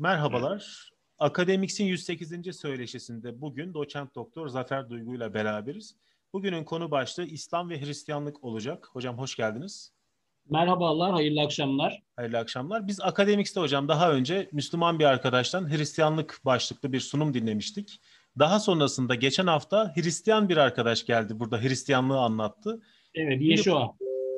Merhabalar. Akademiksin 108. söyleşisinde bugün doçent doktor Zafer Duygu ile beraberiz. Bugünün konu başlığı İslam ve Hristiyanlık olacak. Hocam hoş geldiniz. Merhabalar, hayırlı akşamlar. Hayırlı akşamlar. Biz Akademikste hocam daha önce Müslüman bir arkadaştan Hristiyanlık başlıklı bir sunum dinlemiştik. Daha sonrasında geçen hafta Hristiyan bir arkadaş geldi burada Hristiyanlığı anlattı. Evet, Yeşua.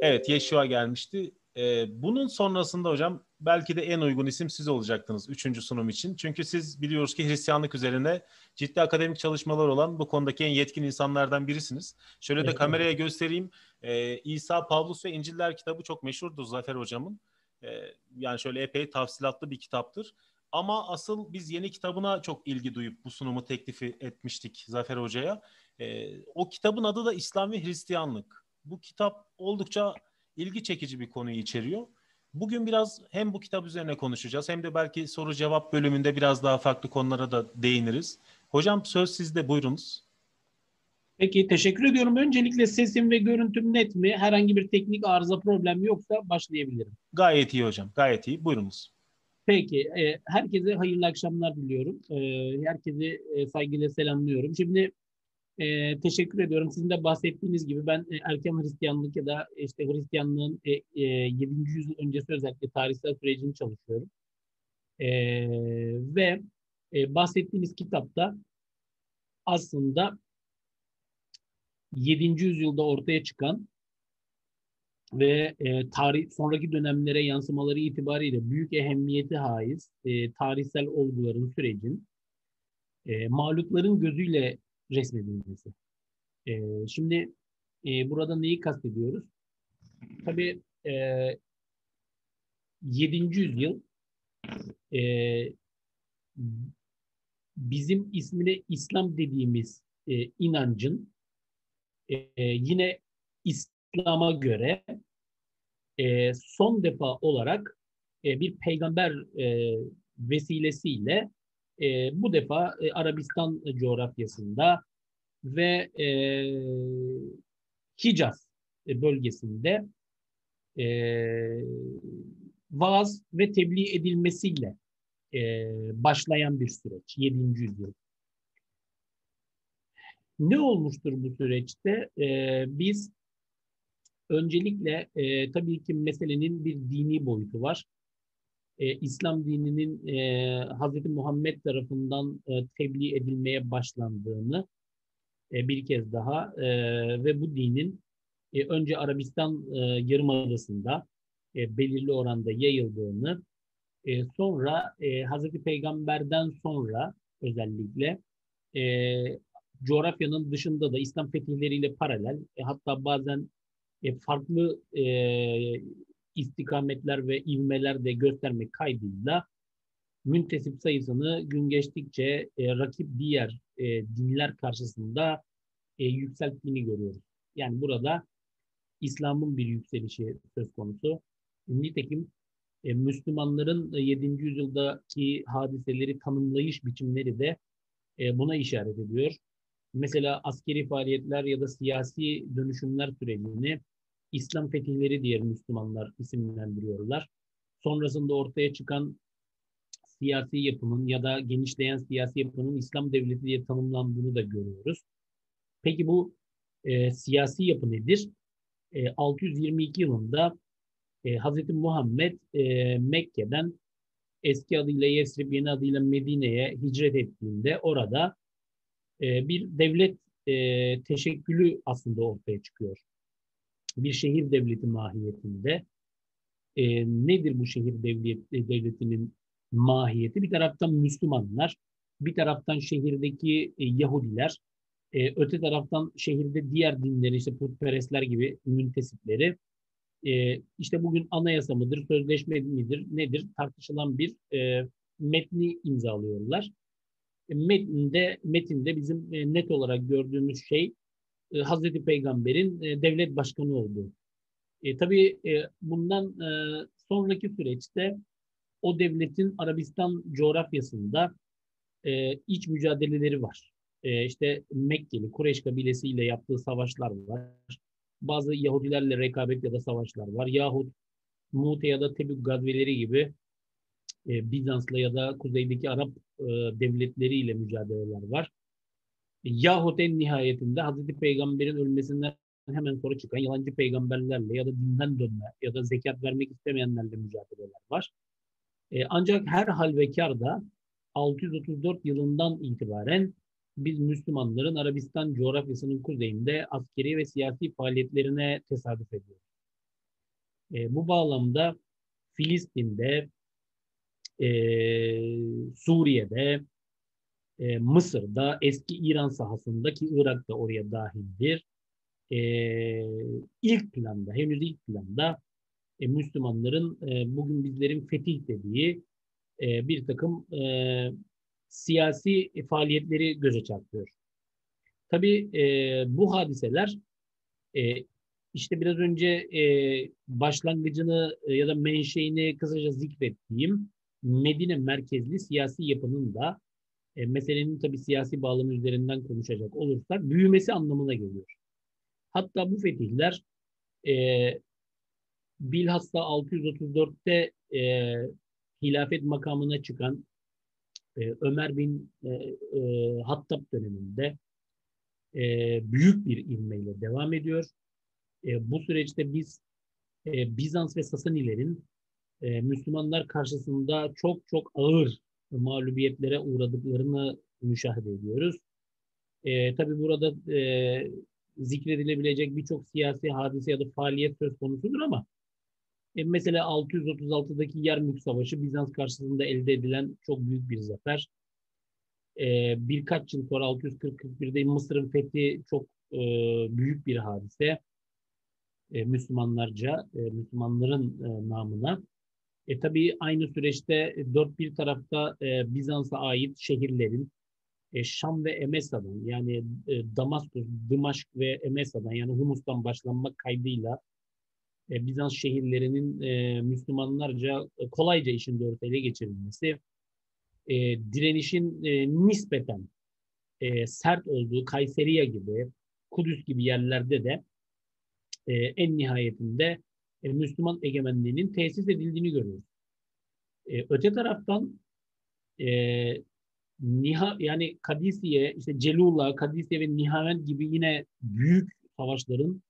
Evet, Yeşua gelmişti. Ee, bunun sonrasında hocam belki de en uygun isim siz olacaktınız üçüncü sunum için. Çünkü siz biliyoruz ki Hristiyanlık üzerine ciddi akademik çalışmalar olan bu konudaki en yetkin insanlardan birisiniz. Şöyle evet, de kameraya göstereyim. Ee, İsa, Pavlus ve İnciller kitabı çok meşhurdur Zafer hocamın. Ee, yani şöyle epey tafsilatlı bir kitaptır. Ama asıl biz yeni kitabına çok ilgi duyup bu sunumu teklifi etmiştik Zafer Hoca'ya. Ee, o kitabın adı da İslam ve Hristiyanlık. Bu kitap oldukça ilgi çekici bir konuyu içeriyor. Bugün biraz hem bu kitap üzerine konuşacağız hem de belki soru cevap bölümünde biraz daha farklı konulara da değiniriz. Hocam söz sizde buyurunuz. Peki teşekkür ediyorum. Öncelikle sesim ve görüntüm net mi? Herhangi bir teknik arıza problem yoksa başlayabilirim. Gayet iyi hocam. Gayet iyi. Buyurunuz. Peki. E, herkese hayırlı akşamlar diliyorum. E, herkese e, saygıyla selamlıyorum. Şimdi e, teşekkür ediyorum. Sizin de bahsettiğiniz gibi ben e, erken Hristiyanlık ya da işte Hristiyanlığın e, e, 7. yüzyıl öncesi özellikle tarihsel sürecini çalışıyorum. E, ve e, bahsettiğiniz kitapta aslında 7. yüzyılda ortaya çıkan ve e, tarih sonraki dönemlere yansımaları itibariyle büyük ehemmiyeti haiz e, tarihsel olguların sürecin e, mağlupların gözüyle resmedilmesi. E, şimdi e, burada neyi kastediyoruz? Tabii e, 7. yüzyıl e, bizim ismine İslam dediğimiz e, inancın e, yine İslam'a göre e, son defa olarak e, bir peygamber e, vesilesiyle e, bu defa e, Arabistan coğrafyasında ve e, Hicaz bölgesinde e, vaaz ve tebliğ edilmesiyle e, başlayan bir süreç 7. yüzyıl. Ne olmuştur bu süreçte? E, biz öncelikle e, tabii ki meselenin bir dini boyutu var e, İslam dininin e, Hz. Muhammed tarafından e, tebliğ edilmeye başlandığını e, bir kez daha e, ve bu dinin e, önce Arabistan e, Yarımadası'nda e, belirli oranda yayıldığını, e, sonra e, Hz. Peygamber'den sonra özellikle e, coğrafyanın dışında da İslam fetihleriyle paralel, e, hatta bazen e, farklı e, istikametler ve ivmeler de göstermek kaydıyla müntesip sayısını gün geçtikçe e, rakip diğer e, dinler karşısında e, yükselttiğini görüyoruz. Yani burada İslam'ın bir yükselişi söz konusu. Nitekim e, Müslümanların 7. yüzyıldaki hadiseleri tanımlayış biçimleri de e, buna işaret ediyor. Mesela askeri faaliyetler ya da siyasi dönüşümler sürecini İslam fetihleri diye Müslümanlar isimlendiriyorlar. Sonrasında ortaya çıkan siyasi yapının ya da genişleyen siyasi yapının İslam devleti diye tanımlandığını da görüyoruz. Peki bu e, siyasi yapı nedir? E, 622 yılında e, Hz. Muhammed e, Mekke'den eski adıyla Yesrib, yeni adıyla Medine'ye hicret ettiğinde orada e, bir devlet e, teşekkülü aslında ortaya çıkıyor bir şehir devleti mahiyetinde. E, nedir bu şehir devlet, e, devletinin mahiyeti? Bir taraftan Müslümanlar, bir taraftan şehirdeki e, Yahudiler, e, öte taraftan şehirde diğer dinleri, işte putperestler gibi müntesipleri, e, işte bugün anayasa mıdır, sözleşme midir, nedir tartışılan bir e, metni imzalıyorlar. E, metinde, metinde bizim e, net olarak gördüğümüz şey e, Hazreti Peygamber'in e, devlet başkanı olduğu. E, tabii e, bundan sonraki süreçte o devletin Arabistan coğrafyasında iç mücadeleleri var. E, işte Mekkeli, Kureyş kabilesiyle yaptığı savaşlar var. Bazı Yahudilerle rekabet ya da savaşlar var. Yahut Mute ya da Tebük gazveleri gibi e, Bizans'la ya da kuzeydeki Arap devletleriyle mücadeleler var. Yahut en nihayetinde Hazreti Peygamber'in ölmesinden hemen sonra çıkan yalancı peygamberlerle ya da dinden dönme ya da zekat vermek istemeyenlerle mücadeleler var. E, ancak her hal ve karda 634 yılından itibaren biz Müslümanların Arabistan coğrafyasının kuzeyinde askeri ve siyasi faaliyetlerine tesadüf ediyoruz. E, bu bağlamda Filistin'de, e, Suriye'de, e, Mısır'da, eski İran sahasındaki Irak da oraya dahildir. E, ilk planda, henüz ilk planda e, Müslümanların e, bugün bizlerin fetih dediği e, bir takım e, siyasi faaliyetleri göze çarpıyor. Tabii e, bu hadiseler e, işte biraz önce e, başlangıcını e, ya da menşeini kısaca zikrettiğim Medine merkezli siyasi yapının da e, meselenin tabi siyasi bağlamı üzerinden konuşacak olursak büyümesi anlamına geliyor. Hatta bu fetihler e, bilhassa 634'te e, hilafet makamına çıkan e, Ömer bin e, e, Hattab döneminde e, büyük bir ivmeyle devam ediyor. E, bu süreçte biz e, Bizans ve Sasanilerin e, Müslümanlar karşısında çok çok ağır mağlubiyetlere uğradıklarını müşahede ediyoruz. E, tabii burada e, zikredilebilecek birçok siyasi hadise ya da faaliyet söz konusudur ama e, mesela 636'daki Yermük Savaşı Bizans karşısında elde edilen çok büyük bir zafer. E, birkaç yıl sonra 640-41'de Mısır'ın fethi çok e, büyük bir hadise. E, Müslümanlarca, e, Müslümanların e, namına. E tabii aynı süreçte dört bir tarafta e, Bizans'a ait şehirlerin e, Şam ve Emesa'dan yani e, Damaskus, Dımaşk ve Emesa'dan yani Humus'tan başlanmak kaydıyla e, Bizans şehirlerinin e, Müslümanlarca e, kolayca işin dört ele geçirilmesi, e, direnişin e, nispeten e, sert olduğu Kayseriya gibi, Kudüs gibi yerlerde de e, en nihayetinde e, Müslüman egemenliğinin tesis edildiğini görüyoruz. E, öte taraftan e, Niha yani Kadisiye, işte Celula, Kadisiye ve Nihavend gibi yine büyük savaşların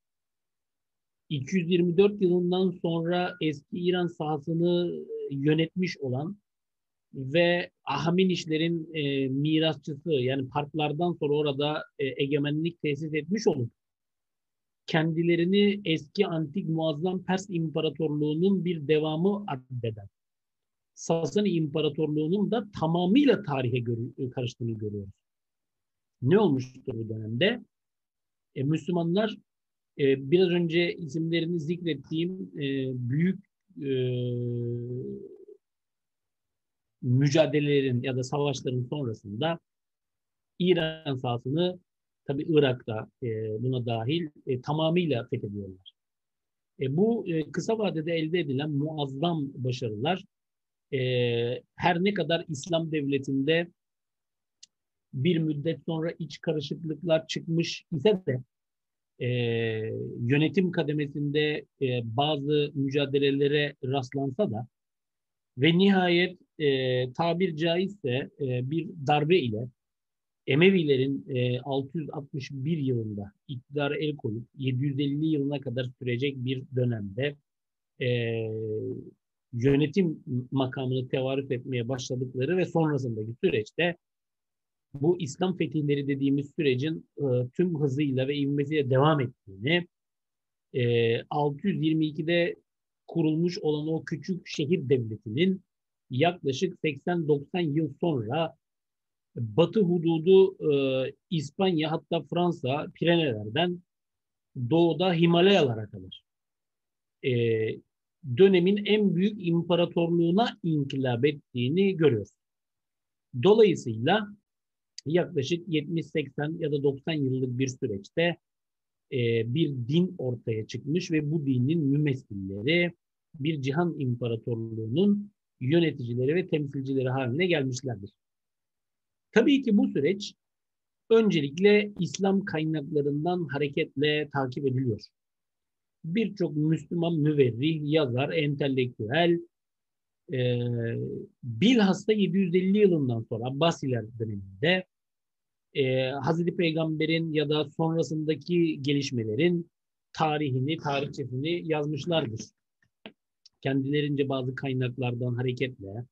224 yılından sonra eski İran sahasını e, yönetmiş olan ve Ahamenişlerin e, mirasçısı yani parklardan sonra orada e, egemenlik tesis etmiş olup kendilerini eski antik muazzam Pers İmparatorluğu'nun bir devamı addeden Sasani İmparatorluğu'nun da tamamıyla tarihe gör- karıştığını görüyoruz. Ne olmuştur bu dönemde? E, Müslümanlar e, biraz önce isimlerini zikrettiğim e, büyük e, mücadelelerin ya da savaşların sonrasında İran sahasını tabi Irak'ta e, buna dahil e, tamamıyla fethediyorlar. E, bu e, kısa vadede elde edilen muazzam başarılar e, her ne kadar İslam devletinde bir müddet sonra iç karışıklıklar çıkmış ise de e, yönetim kademesinde e, bazı mücadelelere rastlansa da ve nihayet e, tabir caizse e, bir darbe ile Emevilerin e, 661 yılında iktidara el koyup 750 yılına kadar sürecek bir dönemde e, yönetim makamını tevarüf etmeye başladıkları ve sonrasındaki süreçte bu İslam fetihleri dediğimiz sürecin e, tüm hızıyla ve ivmesiyle devam ettiğini, e, 622'de kurulmuş olan o küçük şehir devletinin yaklaşık 80-90 yıl sonra batı hududu e, İspanya hatta Fransa Pirenelerden doğuda Himalayalara kadar e, dönemin en büyük imparatorluğuna inkılap ettiğini görüyoruz. Dolayısıyla yaklaşık 70-80 ya da 90 yıllık bir süreçte e, bir din ortaya çıkmış ve bu dinin mümessilleri bir cihan imparatorluğunun yöneticileri ve temsilcileri haline gelmişlerdir. Tabii ki bu süreç öncelikle İslam kaynaklarından hareketle takip ediliyor. Birçok Müslüman müverrih, yazar, entelektüel e, bilhassa 750 yılından sonra Abbasiler döneminde e, Hazreti Peygamber'in ya da sonrasındaki gelişmelerin tarihini, tarihçesini yazmışlardır. Kendilerince bazı kaynaklardan hareketle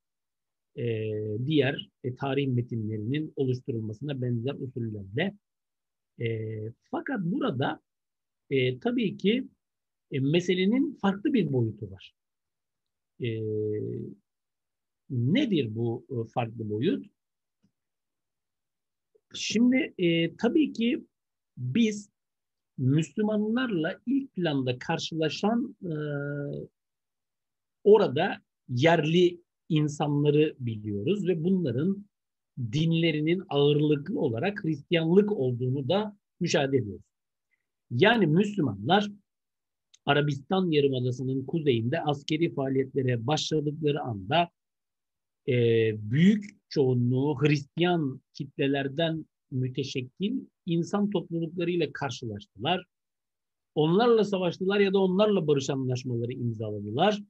e, diğer e, tarih metinlerinin oluşturulmasına benzer usullerle. E, fakat burada e, tabii ki e, meselenin farklı bir boyutu var. E, nedir bu e, farklı boyut? Şimdi e, tabii ki biz Müslümanlarla ilk planda karşılaşan e, orada yerli insanları biliyoruz ve bunların dinlerinin ağırlıklı olarak Hristiyanlık olduğunu da müşahede ediyoruz. Yani Müslümanlar Arabistan Yarımadası'nın kuzeyinde askeri faaliyetlere başladıkları anda e, büyük çoğunluğu Hristiyan kitlelerden müteşekkil insan topluluklarıyla karşılaştılar. Onlarla savaştılar ya da onlarla barış anlaşmaları imzaladılar.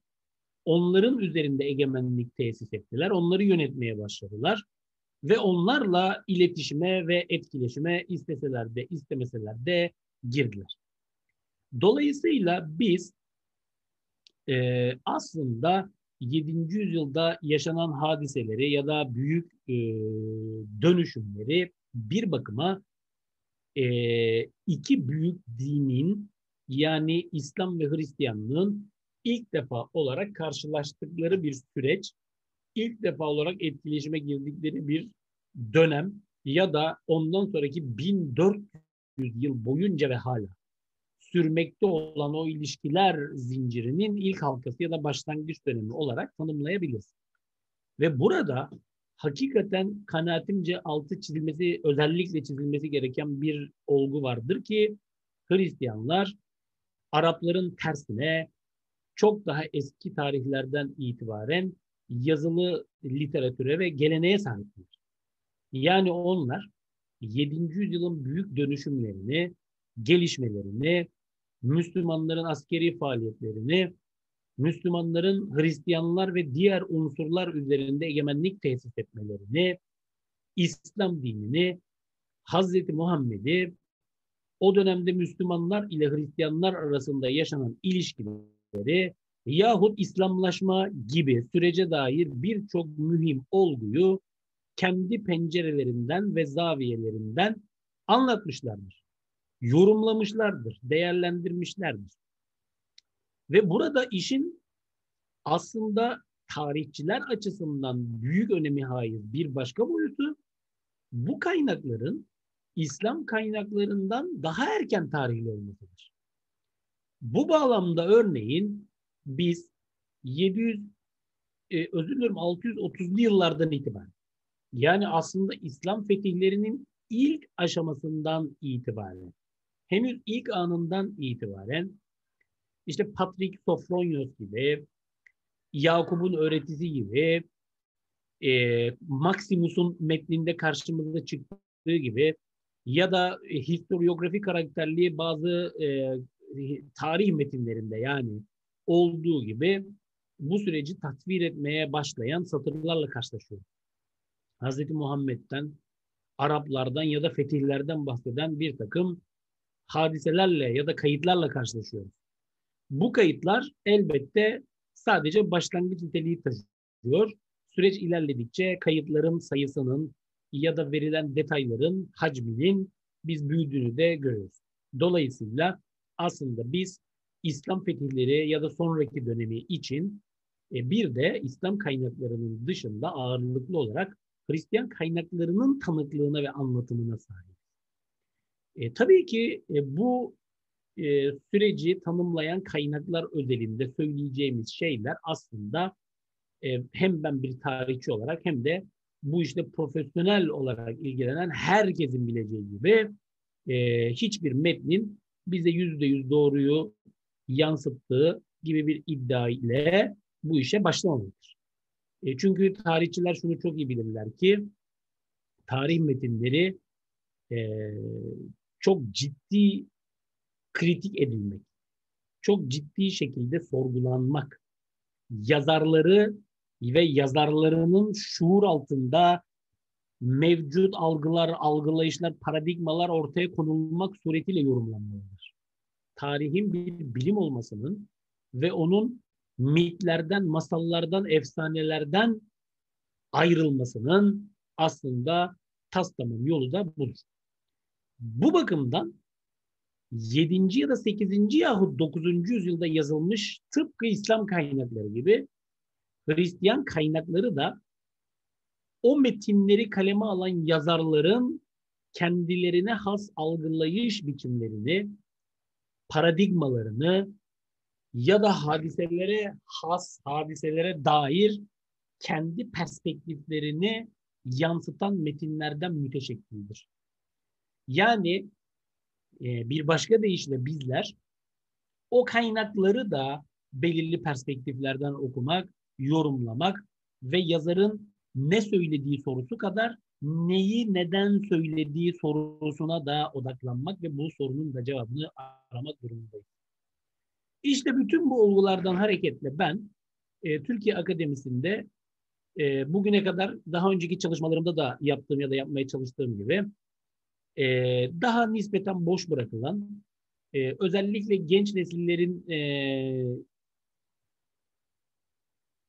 Onların üzerinde egemenlik tesis ettiler. Onları yönetmeye başladılar. Ve onlarla iletişime ve etkileşime isteseler de istemeseler de girdiler. Dolayısıyla biz e, aslında 7. yüzyılda yaşanan hadiseleri ya da büyük e, dönüşümleri bir bakıma e, iki büyük dinin yani İslam ve Hristiyanlığın ilk defa olarak karşılaştıkları bir süreç, ilk defa olarak etkileşime girdikleri bir dönem ya da ondan sonraki 1400 yıl boyunca ve hala sürmekte olan o ilişkiler zincirinin ilk halkası ya da başlangıç dönemi olarak tanımlayabiliriz. Ve burada hakikaten kanaatimce altı çizilmesi, özellikle çizilmesi gereken bir olgu vardır ki Hristiyanlar Arapların tersine çok daha eski tarihlerden itibaren yazılı literatüre ve geleneğe sahipler. Yani onlar 7. yüzyılın büyük dönüşümlerini, gelişmelerini, Müslümanların askeri faaliyetlerini, Müslümanların Hristiyanlar ve diğer unsurlar üzerinde egemenlik tesis etmelerini, İslam dinini, Hazreti Muhammed'i, o dönemde Müslümanlar ile Hristiyanlar arasında yaşanan ilişkileri yahut İslamlaşma gibi sürece dair birçok mühim olguyu kendi pencerelerinden ve zaviyelerinden anlatmışlardır. Yorumlamışlardır, değerlendirmişlerdir. Ve burada işin aslında tarihçiler açısından büyük önemi haiz bir başka boyutu bu kaynakların İslam kaynaklarından daha erken tarihli olmasıdır. Bu bağlamda örneğin biz 700 e, özür dilerim 630'lu yıllardan itibaren yani aslında İslam fetihlerinin ilk aşamasından itibaren henüz ilk anından itibaren işte Patrik Sofronios gibi, Yakup'un öğretisi gibi, e, Maximus'un metninde karşımıza çıktığı gibi ya da e, historiografi karakterli bazı e, tarih metinlerinde yani olduğu gibi bu süreci tasvir etmeye başlayan satırlarla karşılaşıyoruz. Hz. Muhammed'den, Araplardan ya da fetihlerden bahseden bir takım hadiselerle ya da kayıtlarla karşılaşıyoruz. Bu kayıtlar elbette sadece başlangıç niteliği taşıyor. Süreç ilerledikçe kayıtların sayısının ya da verilen detayların hacminin biz büyüdüğünü de görüyoruz. Dolayısıyla aslında biz İslam fetihleri ya da sonraki dönemi için e, bir de İslam kaynaklarının dışında ağırlıklı olarak Hristiyan kaynaklarının tanıklığına ve anlatımına sahip. E, tabii ki e, bu e, süreci tanımlayan kaynaklar özelinde söyleyeceğimiz şeyler aslında e, hem ben bir tarihçi olarak hem de bu işte profesyonel olarak ilgilenen herkesin bileceği gibi e, hiçbir metnin bize yüzde yüz doğruyu yansıttığı gibi bir iddia ile bu işe başlamamalıdır. E, çünkü tarihçiler şunu çok iyi bilirler ki tarih metinleri e, çok ciddi kritik edilmek, çok ciddi şekilde sorgulanmak, yazarları ve yazarlarının şuur altında mevcut algılar, algılayışlar, paradigmalar ortaya konulmak suretiyle yorumlanmalıdır. Tarihin bir bilim olmasının ve onun mitlerden, masallardan, efsanelerden ayrılmasının aslında tas tamam yolu da budur. Bu bakımdan 7. ya da 8. yahut 9. yüzyılda yazılmış tıpkı İslam kaynakları gibi Hristiyan kaynakları da o metinleri kaleme alan yazarların kendilerine has algılayış biçimlerini, paradigmalarını ya da hadiselere has, hadiselere dair kendi perspektiflerini yansıtan metinlerden müteşekkildir. Yani e, bir başka deyişle bizler o kaynakları da belirli perspektiflerden okumak, yorumlamak ve yazarın ne söylediği sorusu kadar neyi neden söylediği sorusuna da odaklanmak ve bu sorunun da cevabını aramak durumundayız. İşte bütün bu olgulardan hareketle ben e, Türkiye Akademisi'nde e, bugüne kadar daha önceki çalışmalarımda da yaptığım ya da yapmaya çalıştığım gibi e, daha nispeten boş bırakılan e, özellikle genç nesillerin e,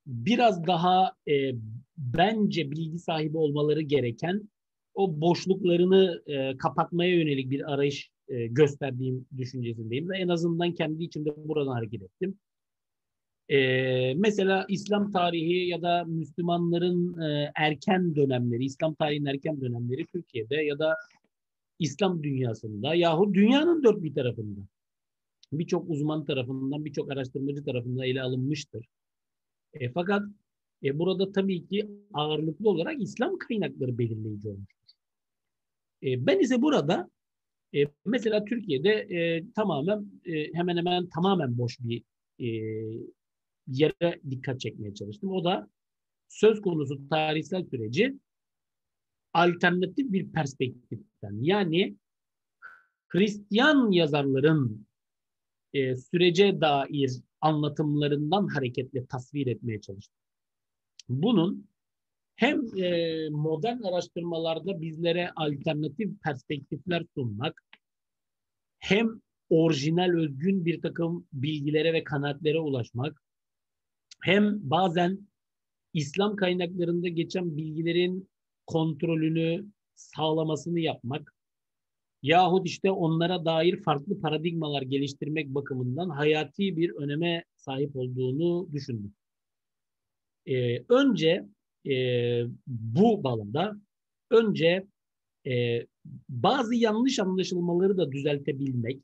biraz daha e, bence bilgi sahibi olmaları gereken o boşluklarını e, kapatmaya yönelik bir arayış e, gösterdiğim düşüncesindeyim ve en azından kendi içimde buradan hareket ettim. E, mesela İslam tarihi ya da Müslümanların e, erken dönemleri, İslam tarihinin erken dönemleri Türkiye'de ya da İslam dünyasında yahut dünyanın dört bir tarafında birçok uzman tarafından, birçok araştırmacı tarafından ele alınmıştır. E, fakat e, burada tabii ki ağırlıklı olarak İslam kaynakları belirleyici olmuştur. E, ben ise burada e, mesela Türkiye'de e, tamamen e, hemen hemen tamamen boş bir e, yere dikkat çekmeye çalıştım. O da söz konusu tarihsel süreci alternatif bir perspektiften yani Hristiyan yazarların e, sürece dair anlatımlarından hareketle tasvir etmeye çalıştım. Bunun hem e, modern araştırmalarda bizlere alternatif perspektifler sunmak, hem orijinal özgün bir takım bilgilere ve kanaatlere ulaşmak, hem bazen İslam kaynaklarında geçen bilgilerin kontrolünü sağlamasını yapmak yahut işte onlara dair farklı paradigmalar geliştirmek bakımından hayati bir öneme sahip olduğunu düşündüm. Ee, önce e, bu bağlamda önce e, bazı yanlış anlaşılmaları da düzeltebilmek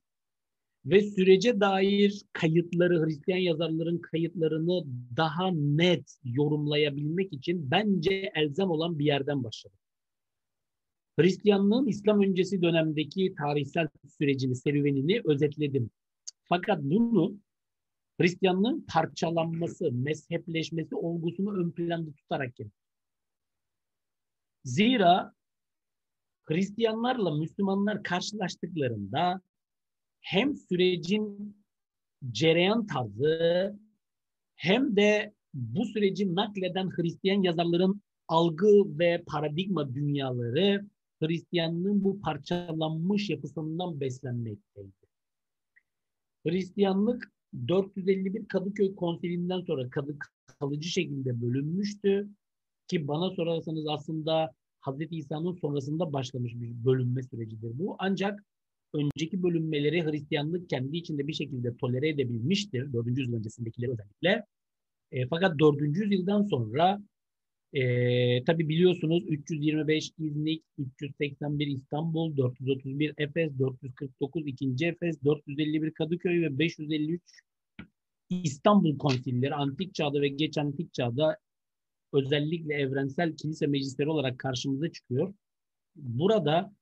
ve sürece dair kayıtları, Hristiyan yazarların kayıtlarını daha net yorumlayabilmek için bence elzem olan bir yerden başladım. Hristiyanlığın İslam öncesi dönemdeki tarihsel sürecini, serüvenini özetledim. Fakat bunu Hristiyanlığın parçalanması, mezhepleşmesi olgusunu ön planda tutarak yaptım. Zira Hristiyanlarla Müslümanlar karşılaştıklarında hem sürecin cereyan tarzı hem de bu süreci nakleden Hristiyan yazarların algı ve paradigma dünyaları Hristiyanlığın bu parçalanmış yapısından beslenmekteydi. Hristiyanlık 451 Kadıköy Konsilinden sonra kadı, kalıcı şekilde bölünmüştü ki bana sorarsanız aslında Hazreti İsa'nın sonrasında başlamış bir bölünme sürecidir bu. Ancak önceki bölünmeleri Hristiyanlık kendi içinde bir şekilde tolere edebilmiştir. 4. yüzyıl öncesindekileri özellikle. E, fakat 4. yüzyıldan sonra e, tabi biliyorsunuz 325 İznik, 381 İstanbul, 431 Efes, 449 2. Efes, 451 Kadıköy ve 553 İstanbul konsilleri antik çağda ve geç antik çağda özellikle evrensel kilise meclisleri olarak karşımıza çıkıyor. Burada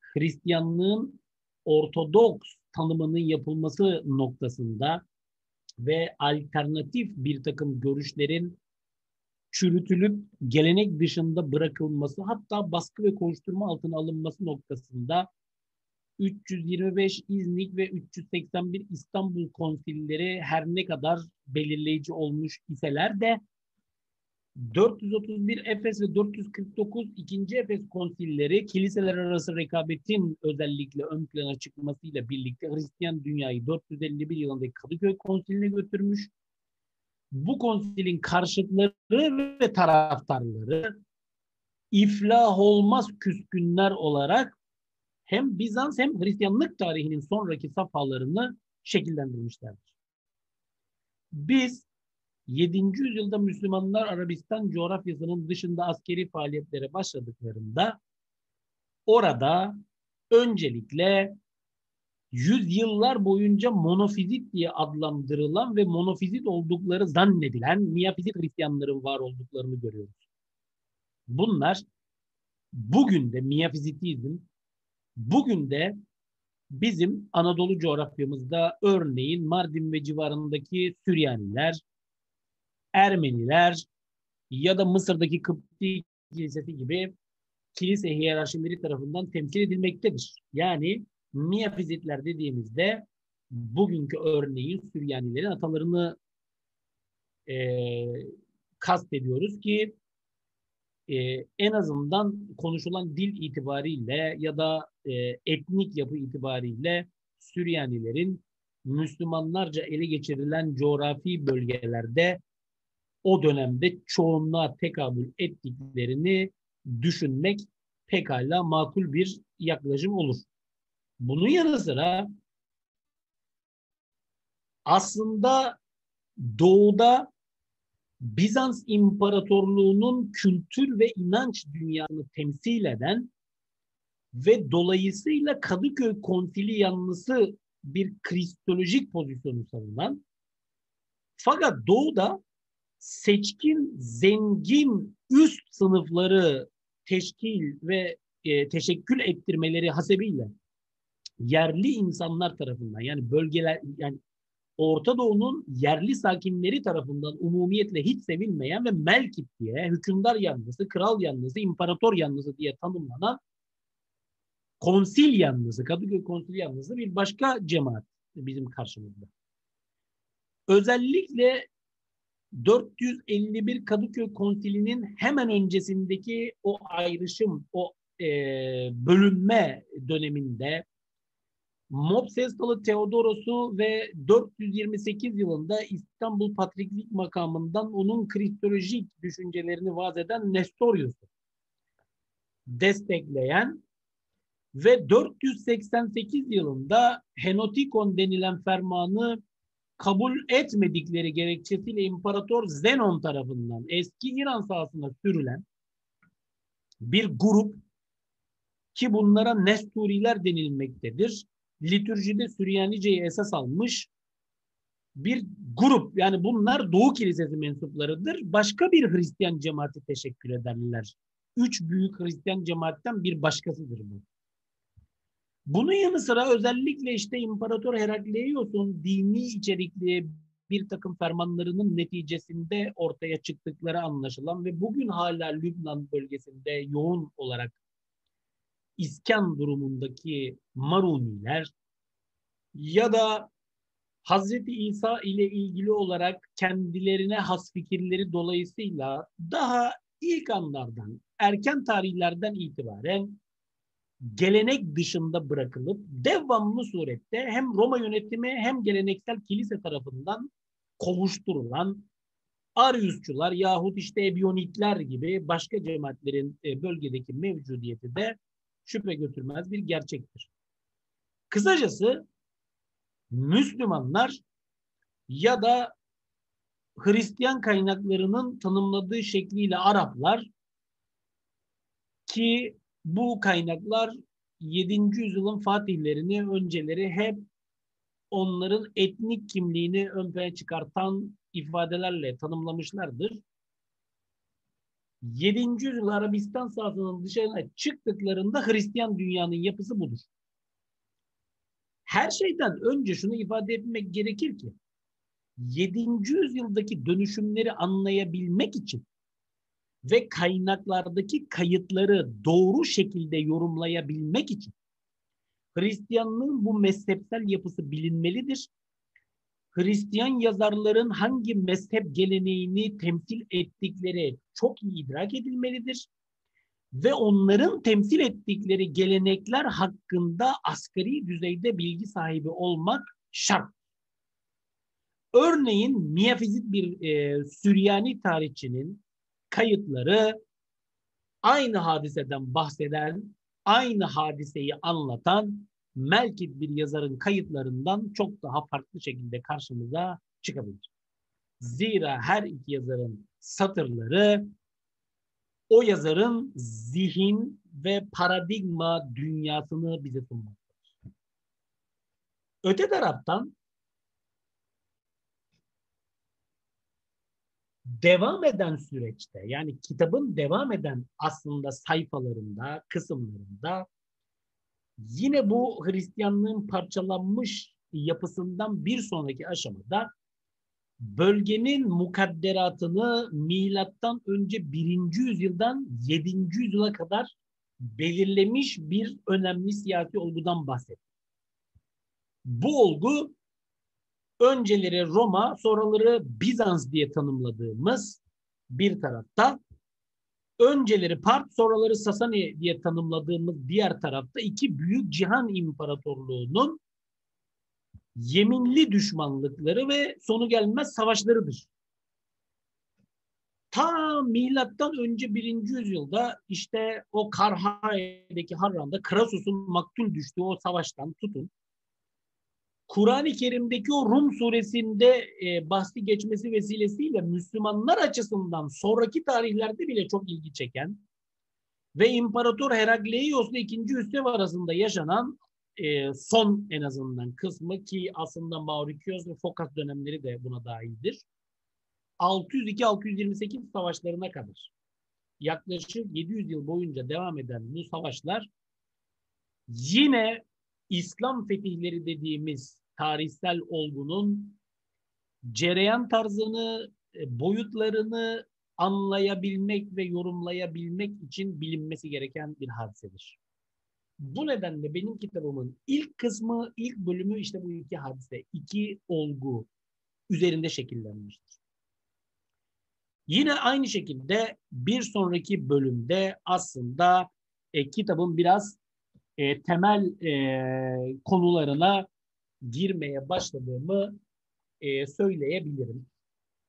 Hristiyanlığın Ortodoks tanımının yapılması noktasında ve alternatif bir takım görüşlerin çürütülüp gelenek dışında bırakılması hatta baskı ve koşturma altına alınması noktasında 325 İznik ve 381 İstanbul konsilleri her ne kadar belirleyici olmuş iseler de 431 Efes ve 449 2. Efes konsilleri kiliseler arası rekabetin özellikle ön plana çıkmasıyla birlikte Hristiyan dünyayı 451 yılındaki Kadıköy konsiline götürmüş. Bu konsilin karşıtları ve taraftarları iflah olmaz küskünler olarak hem Bizans hem Hristiyanlık tarihinin sonraki safhalarını şekillendirmişlerdir. Biz 7. yüzyılda Müslümanlar Arabistan coğrafyasının dışında askeri faaliyetlere başladıklarında orada öncelikle yüzyıllar boyunca monofizit diye adlandırılan ve monofizit oldukları zannedilen miyafizit Hristiyanların var olduklarını görüyoruz. Bunlar bugün de miyafizitizm bugün de bizim Anadolu coğrafyamızda örneğin Mardin ve civarındaki Süryaniler, Ermeniler ya da Mısır'daki Kıpti Kilisesi gibi kilise hiyerarşileri tarafından temsil edilmektedir. Yani Miyafizitler dediğimizde bugünkü örneğin Süryanilerin atalarını e, kastediyoruz ki e, en azından konuşulan dil itibariyle ya da e, etnik yapı itibariyle Süryanilerin Müslümanlarca ele geçirilen coğrafi bölgelerde o dönemde çoğunluğa tekabül ettiklerini düşünmek pekala makul bir yaklaşım olur. Bunun yanı sıra aslında doğuda Bizans İmparatorluğu'nun kültür ve inanç dünyasını temsil eden ve dolayısıyla Kadıköy Konsili yanlısı bir kristolojik pozisyonu savunan fakat doğuda seçkin, zengin, üst sınıfları teşkil ve e, teşekkül ettirmeleri hasebiyle yerli insanlar tarafından yani bölgeler yani Orta Doğu'nun yerli sakinleri tarafından umumiyetle hiç sevilmeyen ve Melkit diye hükümdar yanlısı, kral yanlısı, imparator yanlısı diye tanımlanan konsil yanlısı, Kadıköy konsil yanlısı bir başka cemaat bizim karşımızda. Özellikle 451 Kadıköy Konsili'nin hemen öncesindeki o ayrışım, o e, bölünme döneminde Mopsestalı Theodoros'u ve 428 yılında İstanbul Patriklik makamından onun kristolojik düşüncelerini vaat eden Nestorius'u destekleyen ve 488 yılında Henotikon denilen fermanı kabul etmedikleri gerekçesiyle İmparator Zenon tarafından eski İran sahasına sürülen bir grup ki bunlara Nesturiler denilmektedir. Litürjide Süryanice'yi esas almış bir grup. Yani bunlar Doğu Kilisesi mensuplarıdır. Başka bir Hristiyan cemaati teşekkür ederler. Üç büyük Hristiyan cemaatten bir başkasıdır bu. Bunun yanı sıra özellikle işte İmparator Herakleios'un dini içerikli bir takım fermanlarının neticesinde ortaya çıktıkları anlaşılan ve bugün hala Lübnan bölgesinde yoğun olarak iskan durumundaki Maruniler ya da Hazreti İsa ile ilgili olarak kendilerine has fikirleri dolayısıyla daha ilk anlardan, erken tarihlerden itibaren gelenek dışında bırakılıp devamlı surette hem Roma yönetimi hem geleneksel kilise tarafından kovuşturulan Ariusçular yahut işte Ebionitler gibi başka cemaatlerin e, bölgedeki mevcudiyeti de şüphe götürmez bir gerçektir. Kısacası Müslümanlar ya da Hristiyan kaynaklarının tanımladığı şekliyle Araplar ki bu kaynaklar 7. yüzyılın fatihlerini önceleri hep onların etnik kimliğini ön plana çıkartan ifadelerle tanımlamışlardır. 7. yüzyıl Arabistan sahasının dışarına çıktıklarında Hristiyan dünyanın yapısı budur. Her şeyden önce şunu ifade etmek gerekir ki 7. yüzyıldaki dönüşümleri anlayabilmek için ve kaynaklardaki kayıtları doğru şekilde yorumlayabilmek için Hristiyanlığın bu mezhepsel yapısı bilinmelidir. Hristiyan yazarların hangi mezhep geleneğini temsil ettikleri çok iyi idrak edilmelidir ve onların temsil ettikleri gelenekler hakkında asgari düzeyde bilgi sahibi olmak şart. Örneğin miyafizik bir e, Süryani tarihçinin kayıtları aynı hadiseden bahseden, aynı hadiseyi anlatan Melkit bir yazarın kayıtlarından çok daha farklı şekilde karşımıza çıkabilir. Zira her iki yazarın satırları o yazarın zihin ve paradigma dünyasını bize sunmaktadır. Öte taraftan devam eden süreçte yani kitabın devam eden aslında sayfalarında, kısımlarında yine bu Hristiyanlığın parçalanmış yapısından bir sonraki aşamada bölgenin mukadderatını milattan önce 1. yüzyıldan 7. yüzyıla kadar belirlemiş bir önemli siyasi olgudan bahsetti. Bu olgu önceleri Roma, sonraları Bizans diye tanımladığımız bir tarafta, önceleri Part, sonraları Sasani diye tanımladığımız diğer tarafta iki büyük cihan imparatorluğunun yeminli düşmanlıkları ve sonu gelmez savaşlarıdır. Ta milattan önce birinci yüzyılda işte o Karhay'daki Harran'da Krasus'un maktul düştüğü o savaştan tutun. Kur'an-ı Kerim'deki o Rum suresinde e, bahsi geçmesi vesilesiyle Müslümanlar açısından sonraki tarihlerde bile çok ilgi çeken ve İmparator Herakleios'la 2. Hüsrev arasında yaşanan e, son en azından kısmı ki aslında Maurikios ve Fokas dönemleri de buna dahildir. 602-628 savaşlarına kadar yaklaşık 700 yıl boyunca devam eden bu savaşlar yine İslam fetihleri dediğimiz tarihsel olgunun cereyan tarzını, e, boyutlarını anlayabilmek ve yorumlayabilmek için bilinmesi gereken bir hadisedir. Bu nedenle benim kitabımın ilk kısmı, ilk bölümü işte bu iki hadise, iki olgu üzerinde şekillenmiştir. Yine aynı şekilde bir sonraki bölümde aslında e, kitabın biraz e, temel e, konularına girmeye başladığımı e, söyleyebilirim.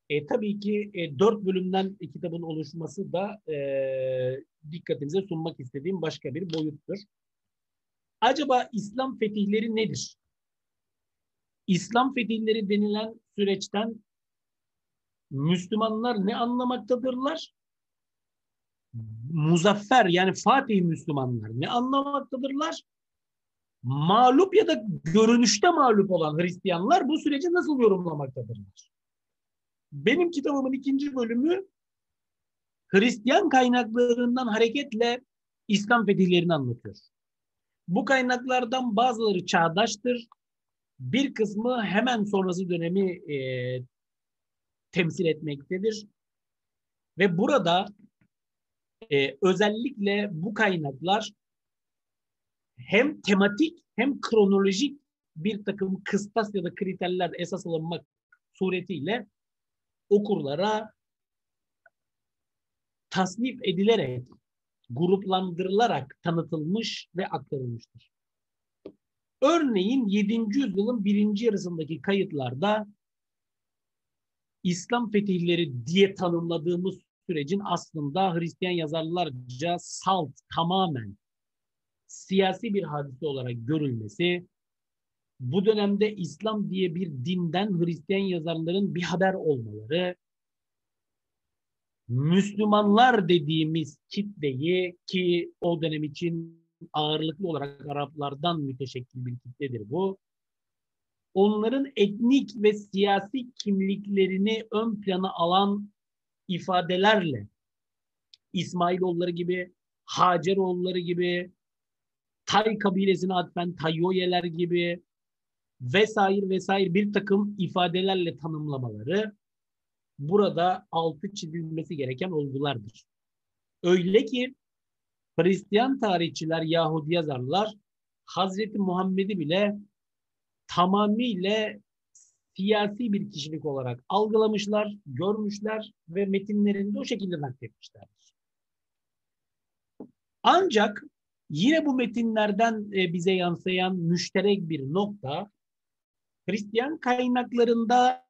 E, tabii ki e, dört bölümden kitabın oluşması da e, dikkatinize sunmak istediğim başka bir boyuttur. Acaba İslam fetihleri nedir? İslam fetihleri denilen süreçten Müslümanlar ne anlamaktadırlar? Muzaffer yani Fatih Müslümanlar ne anlamaktadırlar? Mağlup ya da görünüşte mağlup olan Hristiyanlar bu süreci nasıl yorumlamaktadırlar? Benim kitabımın ikinci bölümü Hristiyan kaynaklarından hareketle İslam fetihlerini anlatıyor. Bu kaynaklardan bazıları çağdaştır. Bir kısmı hemen sonrası dönemi e, temsil etmektedir. Ve burada e, özellikle bu kaynaklar hem tematik hem kronolojik bir takım kıstas ya da kriterler esas alınmak suretiyle okurlara tasnif edilerek gruplandırılarak tanıtılmış ve aktarılmıştır. Örneğin 7. yüzyılın birinci yarısındaki kayıtlarda İslam fetihleri diye tanımladığımız sürecin aslında Hristiyan yazarlarca salt, tamamen siyasi bir hadise olarak görülmesi, bu dönemde İslam diye bir dinden Hristiyan yazarların bir haber olmaları, Müslümanlar dediğimiz kitleyi ki o dönem için ağırlıklı olarak Araplardan müteşekkil bir kitledir bu. Onların etnik ve siyasi kimliklerini ön plana alan ifadelerle İsmailoğulları gibi, Haceroğulları gibi, Tay kabilesine atfen Tayyoyeler gibi vesaire vesaire bir takım ifadelerle tanımlamaları burada altı çizilmesi gereken olgulardır. Öyle ki Hristiyan tarihçiler, Yahudi yazarlar Hazreti Muhammed'i bile tamamıyla siyasi bir kişilik olarak algılamışlar, görmüşler ve metinlerinde o şekilde nakletmişlerdir. Ancak yine bu metinlerden e, bize yansıyan müşterek bir nokta Hristiyan kaynaklarında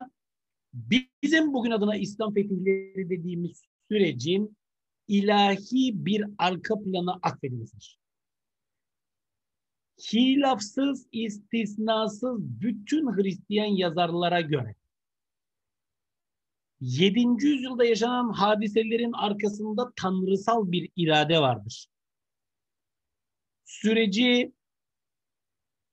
bizim bugün adına İslam fetihleri dediğimiz sürecin ilahi bir arka planı atfedilmesidir. Hilafsız, istisnasız bütün Hristiyan yazarlara göre 7. yüzyılda yaşanan hadiselerin arkasında tanrısal bir irade vardır. Süreci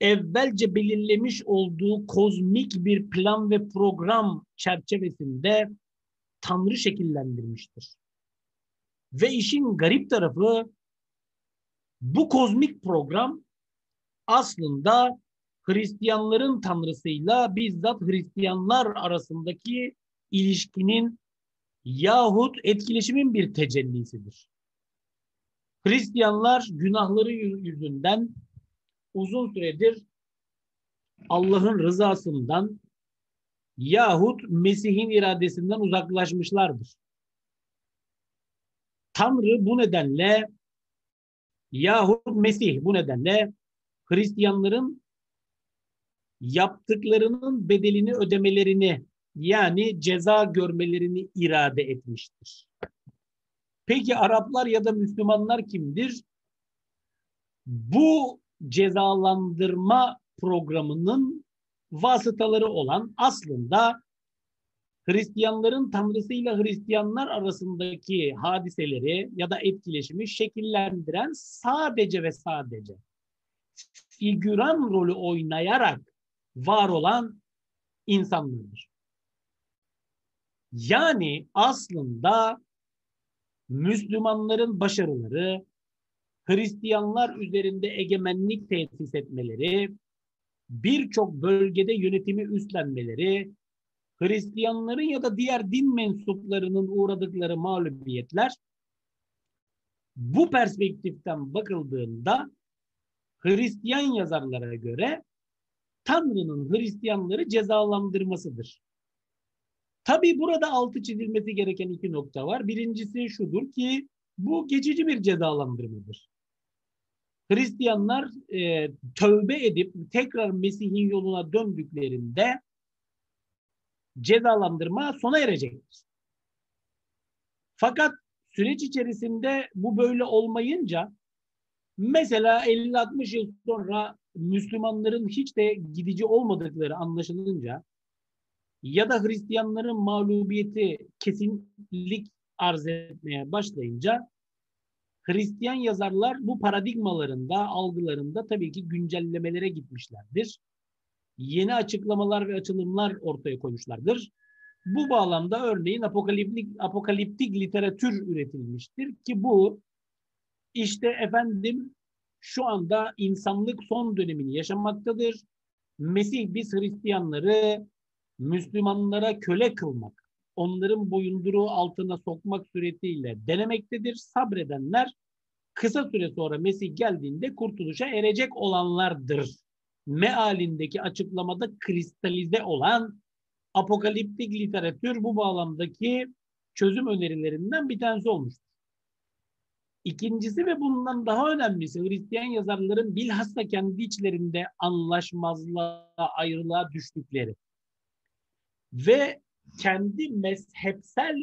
evvelce belirlemiş olduğu kozmik bir plan ve program çerçevesinde Tanrı şekillendirmiştir. Ve işin garip tarafı bu kozmik program aslında Hristiyanların tanrısıyla bizzat Hristiyanlar arasındaki ilişkinin yahut etkileşimin bir tecellisidir. Hristiyanlar günahları yüzünden uzun süredir Allah'ın rızasından yahut Mesih'in iradesinden uzaklaşmışlardır. Tanrı bu nedenle yahut Mesih bu nedenle Hristiyanların yaptıklarının bedelini ödemelerini yani ceza görmelerini irade etmiştir. Peki Araplar ya da Müslümanlar kimdir? Bu cezalandırma programının vasıtaları olan aslında Hristiyanların tanrısıyla Hristiyanlar arasındaki hadiseleri ya da etkileşimi şekillendiren sadece ve sadece figüran rolü oynayarak var olan insanlardır. Yani aslında Müslümanların başarıları, Hristiyanlar üzerinde egemenlik tesis etmeleri, birçok bölgede yönetimi üstlenmeleri, Hristiyanların ya da diğer din mensuplarının uğradıkları mağlubiyetler bu perspektiften bakıldığında Hristiyan yazarlara göre Tanrı'nın Hristiyanları cezalandırmasıdır. Tabi burada altı çizilmesi gereken iki nokta var. Birincisi şudur ki bu geçici bir cezalandırmadır. Hristiyanlar e, tövbe edip tekrar Mesih'in yoluna döndüklerinde cezalandırma sona erecektir. Fakat süreç içerisinde bu böyle olmayınca mesela 50-60 yıl sonra Müslümanların hiç de gidici olmadıkları anlaşılınca ya da Hristiyanların mağlubiyeti kesinlik arz etmeye başlayınca Hristiyan yazarlar bu paradigmalarında, algılarında tabii ki güncellemelere gitmişlerdir. Yeni açıklamalar ve açılımlar ortaya koymuşlardır. Bu bağlamda örneğin apokaliptik, apokaliptik literatür üretilmiştir ki bu işte efendim şu anda insanlık son dönemini yaşamaktadır. Mesih biz Hristiyanları Müslümanlara köle kılmak, onların boyunduruğu altına sokmak suretiyle denemektedir. Sabredenler kısa süre sonra Mesih geldiğinde kurtuluşa erecek olanlardır. Mealindeki açıklamada kristalize olan apokaliptik literatür bu bağlamdaki çözüm önerilerinden bir tanesi olmuştur. İkincisi ve bundan daha önemlisi Hristiyan yazarların bilhassa kendi içlerinde anlaşmazlığa, ayrılığa düştükleri ve kendi mezhepsel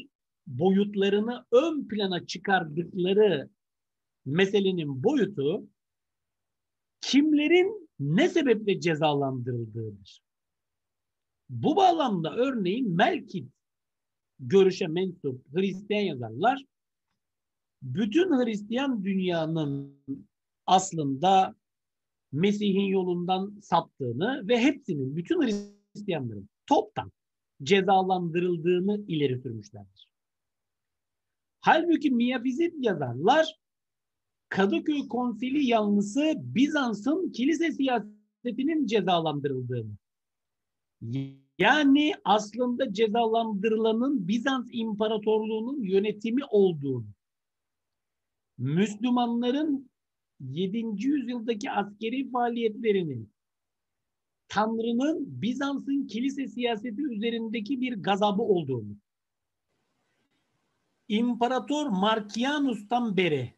boyutlarını ön plana çıkardıkları meselenin boyutu kimlerin ne sebeple cezalandırıldığıdır. Bu bağlamda örneğin Melkit görüşe mensup Hristiyan yazarlar bütün Hristiyan dünyanın aslında Mesih'in yolundan saptığını ve hepsinin, bütün Hristiyanların toptan cezalandırıldığını ileri sürmüşlerdir. Halbuki Miyafizit yazarlar Kadıköy konsili yanlısı Bizans'ın kilise siyasetinin cezalandırıldığını yani aslında cezalandırılanın Bizans İmparatorluğu'nun yönetimi olduğunu Müslümanların 7. yüzyıldaki askeri faaliyetlerinin Tanrı'nın Bizans'ın kilise siyaseti üzerindeki bir gazabı olduğunu, İmparator Markianus'tan beri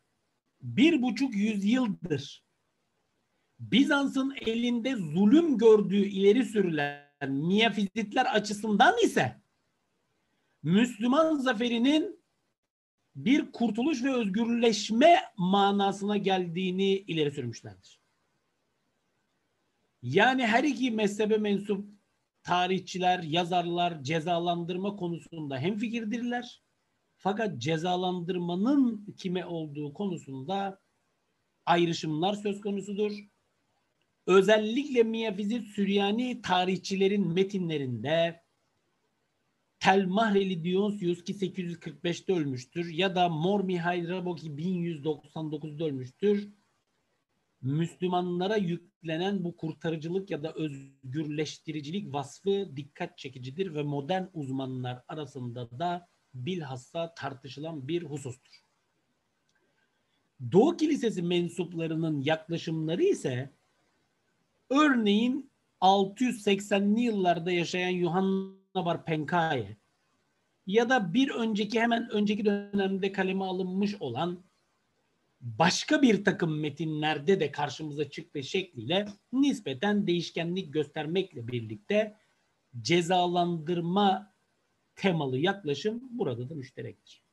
bir buçuk yüzyıldır Bizans'ın elinde zulüm gördüğü ileri sürülen miyafizitler açısından ise Müslüman zaferinin bir kurtuluş ve özgürleşme manasına geldiğini ileri sürmüşlerdir. Yani her iki mezhebe mensup tarihçiler, yazarlar cezalandırma konusunda hem fikirdirler. Fakat cezalandırmanın kime olduğu konusunda ayrışımlar söz konusudur. Özellikle Miyafizit Süryani tarihçilerin metinlerinde Tel Mahreli Dionysius ki 845'te ölmüştür ya da Mor Mihail Rabo ki 1199'da ölmüştür. Müslümanlara yüklenen bu kurtarıcılık ya da özgürleştiricilik vasfı dikkat çekicidir ve modern uzmanlar arasında da bilhassa tartışılan bir husustur. Doğu Kilisesi mensuplarının yaklaşımları ise örneğin 680'li yıllarda yaşayan Yuhanna Bar Penkaye ya da bir önceki hemen önceki dönemde kaleme alınmış olan başka bir takım metinlerde de karşımıza çıktığı şekliyle nispeten değişkenlik göstermekle birlikte cezalandırma temalı yaklaşım burada da müşterektir.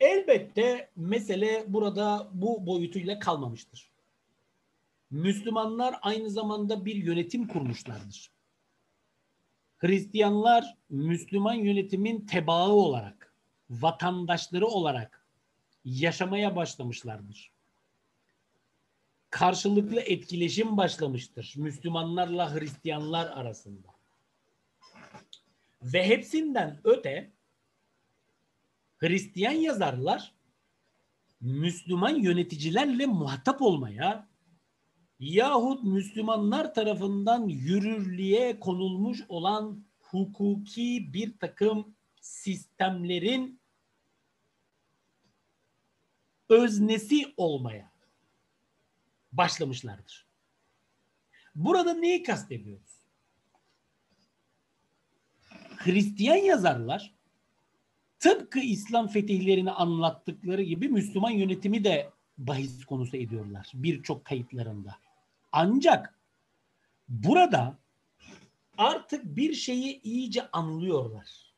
Elbette mesele burada bu boyutuyla kalmamıştır. Müslümanlar aynı zamanda bir yönetim kurmuşlardır. Hristiyanlar Müslüman yönetimin tebağı olarak, vatandaşları olarak yaşamaya başlamışlardır. Karşılıklı etkileşim başlamıştır Müslümanlarla Hristiyanlar arasında. Ve hepsinden öte Hristiyan yazarlar Müslüman yöneticilerle muhatap olmaya yahut Müslümanlar tarafından yürürlüğe konulmuş olan hukuki bir takım sistemlerin öznesi olmaya başlamışlardır. Burada neyi kastediyoruz? Hristiyan yazarlar tıpkı İslam fetihlerini anlattıkları gibi Müslüman yönetimi de bahis konusu ediyorlar birçok kayıtlarında. Ancak burada artık bir şeyi iyice anlıyorlar.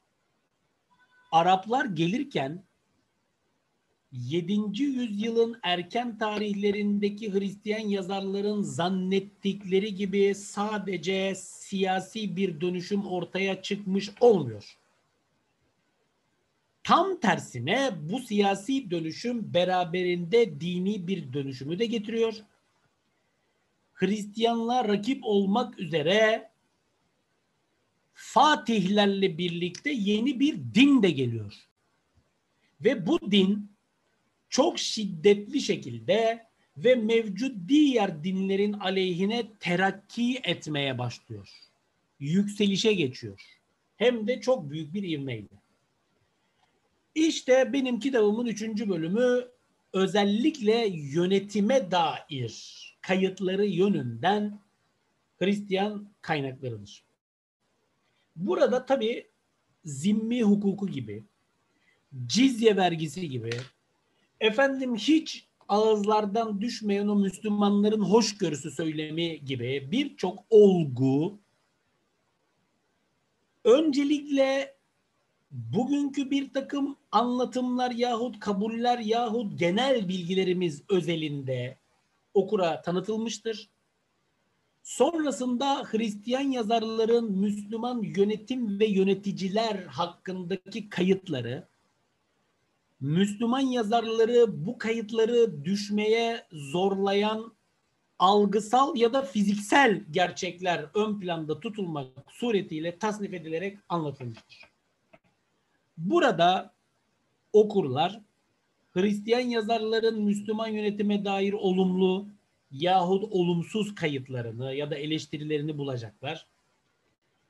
Araplar gelirken 7. yüzyılın erken tarihlerindeki Hristiyan yazarların zannettikleri gibi sadece siyasi bir dönüşüm ortaya çıkmış olmuyor. Tam tersine bu siyasi dönüşüm beraberinde dini bir dönüşümü de getiriyor. Hristiyanlar rakip olmak üzere Fatihlerle birlikte yeni bir din de geliyor. Ve bu din çok şiddetli şekilde ve mevcut diğer dinlerin aleyhine terakki etmeye başlıyor. Yükselişe geçiyor. Hem de çok büyük bir ivmeyle. İşte benim kitabımın üçüncü bölümü özellikle yönetime dair kayıtları yönünden Hristiyan kaynaklarıdır. Burada tabi zimmi hukuku gibi, cizye vergisi gibi, efendim hiç ağızlardan düşmeyen o Müslümanların hoşgörüsü söylemi gibi birçok olgu öncelikle bugünkü bir takım anlatımlar yahut kabuller yahut genel bilgilerimiz özelinde okura tanıtılmıştır. Sonrasında Hristiyan yazarların Müslüman yönetim ve yöneticiler hakkındaki kayıtları, Müslüman yazarları bu kayıtları düşmeye zorlayan algısal ya da fiziksel gerçekler ön planda tutulmak suretiyle tasnif edilerek anlatılmıştır. Burada okurlar Hristiyan yazarların Müslüman yönetime dair olumlu yahut olumsuz kayıtlarını ya da eleştirilerini bulacaklar.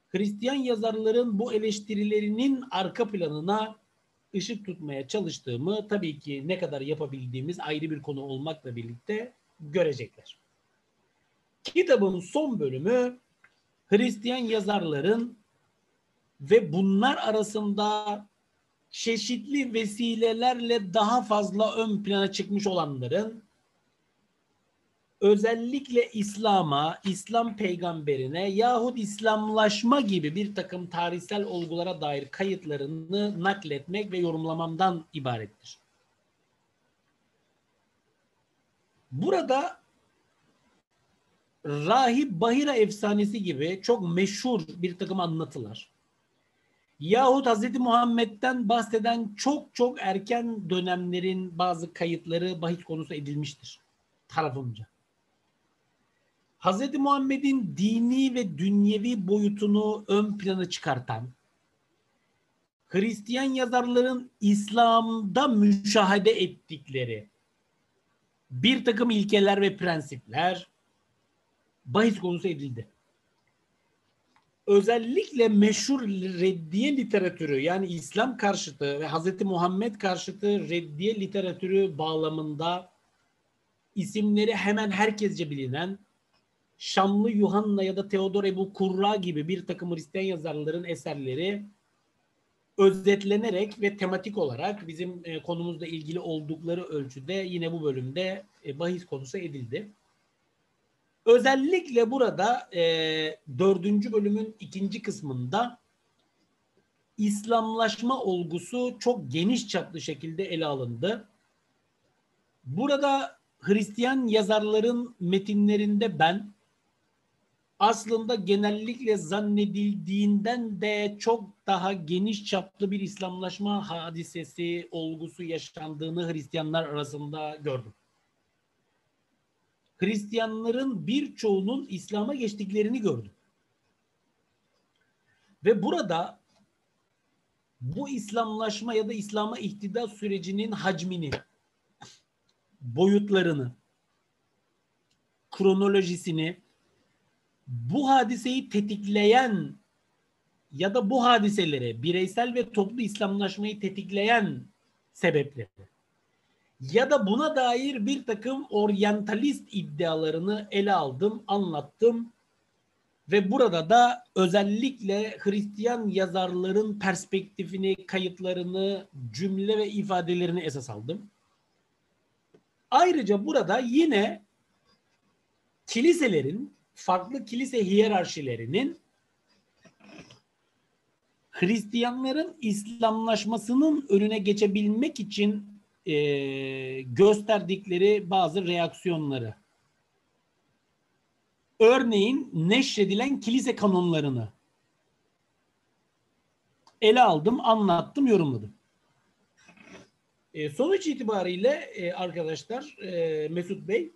Hristiyan yazarların bu eleştirilerinin arka planına ışık tutmaya çalıştığımı tabii ki ne kadar yapabildiğimiz ayrı bir konu olmakla birlikte görecekler. Kitabın son bölümü Hristiyan yazarların ve bunlar arasında çeşitli vesilelerle daha fazla ön plana çıkmış olanların özellikle İslam'a, İslam peygamberine yahut İslamlaşma gibi bir takım tarihsel olgulara dair kayıtlarını nakletmek ve yorumlamamdan ibarettir. Burada Rahip Bahira efsanesi gibi çok meşhur bir takım anlatılar. Yahut Hz. Muhammed'den bahseden çok çok erken dönemlerin bazı kayıtları bahis konusu edilmiştir tarafımca. Hz. Muhammed'in dini ve dünyevi boyutunu ön plana çıkartan, Hristiyan yazarların İslam'da müşahede ettikleri bir takım ilkeler ve prensipler bahis konusu edildi. Özellikle meşhur reddiye literatürü yani İslam karşıtı ve Hz. Muhammed karşıtı reddiye literatürü bağlamında isimleri hemen herkesce bilinen Şamlı Yuhanna ya da Theodor Ebu Kurra gibi bir takım Hristiyan yazarların eserleri özetlenerek ve tematik olarak bizim e, konumuzla ilgili oldukları ölçüde yine bu bölümde e, bahis konusu edildi. Özellikle burada e, dördüncü bölümün ikinci kısmında İslamlaşma olgusu çok geniş çaplı şekilde ele alındı. Burada Hristiyan yazarların metinlerinde ben aslında genellikle zannedildiğinden de çok daha geniş çaplı bir İslamlaşma hadisesi, olgusu yaşandığını Hristiyanlar arasında gördüm. Hristiyanların birçoğunun İslam'a geçtiklerini gördüm. Ve burada bu İslamlaşma ya da İslam'a ihtida sürecinin hacmini, boyutlarını, kronolojisini, bu hadiseyi tetikleyen ya da bu hadiselere bireysel ve toplu İslamlaşmayı tetikleyen sebepleri ya da buna dair bir takım oryantalist iddialarını ele aldım, anlattım ve burada da özellikle Hristiyan yazarların perspektifini, kayıtlarını, cümle ve ifadelerini esas aldım. Ayrıca burada yine kiliselerin farklı kilise hiyerarşilerinin Hristiyanların İslamlaşmasının önüne geçebilmek için e, gösterdikleri bazı reaksiyonları. Örneğin neşredilen kilise kanunlarını ele aldım, anlattım, yorumladım. E, sonuç itibariyle e, arkadaşlar e, Mesut Bey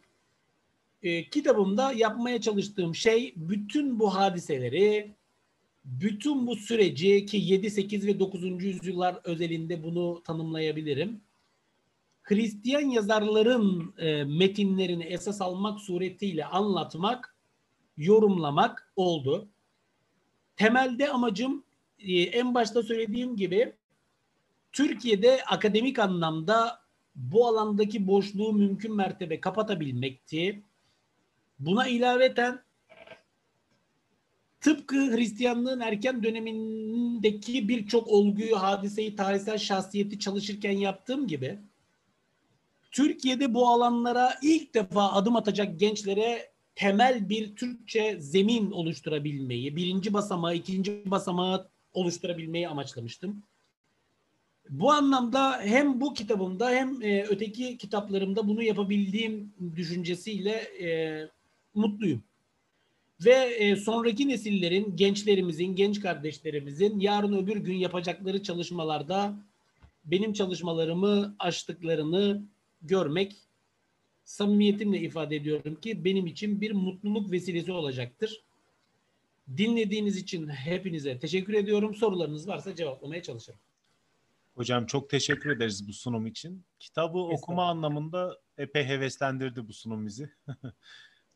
e, kitabımda yapmaya çalıştığım şey bütün bu hadiseleri, bütün bu süreci ki 7, 8 ve 9. yüzyıllar özelinde bunu tanımlayabilirim. Hristiyan yazarların e, metinlerini esas almak suretiyle anlatmak, yorumlamak oldu. Temelde amacım e, en başta söylediğim gibi Türkiye'de akademik anlamda bu alandaki boşluğu mümkün mertebe kapatabilmekti. Buna ilaveten tıpkı Hristiyanlığın erken dönemindeki birçok olguyu, hadiseyi, tarihsel şahsiyeti çalışırken yaptığım gibi Türkiye'de bu alanlara ilk defa adım atacak gençlere temel bir Türkçe zemin oluşturabilmeyi, birinci basamağı, ikinci basamağı oluşturabilmeyi amaçlamıştım. Bu anlamda hem bu kitabımda hem e, öteki kitaplarımda bunu yapabildiğim düşüncesiyle e, mutluyum. Ve e, sonraki nesillerin, gençlerimizin, genç kardeşlerimizin yarın öbür gün yapacakları çalışmalarda benim çalışmalarımı açtıklarını görmek samimiyetimle ifade ediyorum ki benim için bir mutluluk vesilesi olacaktır. Dinlediğiniz için hepinize teşekkür ediyorum. Sorularınız varsa cevaplamaya çalışırım. Hocam çok teşekkür ederiz bu sunum için. Kitabı okuma anlamında epey heveslendirdi bu sunum bizi.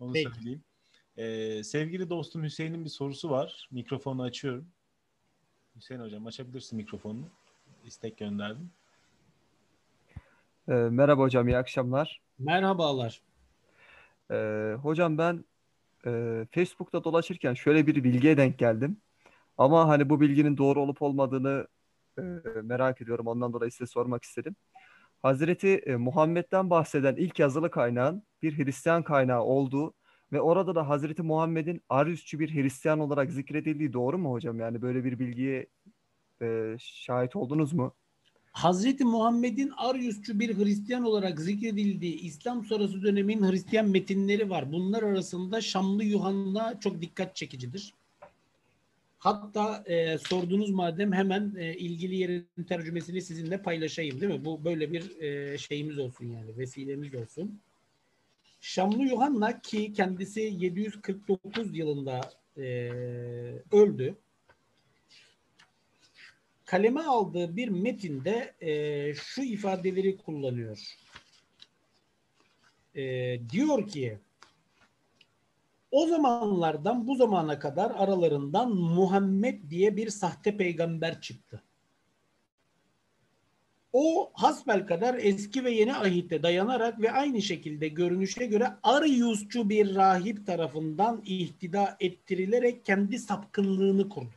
Onu Peki. söyleyeyim. Ee, sevgili dostum Hüseyin'in bir sorusu var. Mikrofonu açıyorum. Hüseyin hocam açabilirsin mikrofonunu. İstek gönderdim. Ee, merhaba hocam, iyi akşamlar. Merhabalar. Ee, hocam ben e, Facebook'ta dolaşırken şöyle bir bilgiye denk geldim. Ama hani bu bilginin doğru olup olmadığını e, merak ediyorum. Ondan dolayı size sormak istedim. Hazreti e, Muhammed'den bahseden ilk yazılı kaynağın bir Hristiyan kaynağı olduğu ve orada da Hazreti Muhammed'in Ariusçu bir Hristiyan olarak zikredildiği doğru mu hocam? Yani böyle bir bilgiye e, şahit oldunuz mu? Hazreti Muhammed'in Ariusçu bir Hristiyan olarak zikredildiği İslam sonrası dönemin Hristiyan metinleri var. Bunlar arasında Şamlı Yuhanna çok dikkat çekicidir. Hatta e, sordunuz madem hemen e, ilgili yerin tercümesini sizinle paylaşayım değil mi? Bu böyle bir e, şeyimiz olsun yani vesilemiz olsun. Şamlı Yuhanna ki kendisi 749 yılında e, öldü. Kaleme aldığı bir metinde e, şu ifadeleri kullanıyor. E, diyor ki o zamanlardan bu zamana kadar aralarından Muhammed diye bir sahte peygamber çıktı. O hasbel kadar eski ve yeni ahitte dayanarak ve aynı şekilde görünüşe göre Ariusçu bir rahip tarafından ihtida ettirilerek kendi sapkınlığını kurdu.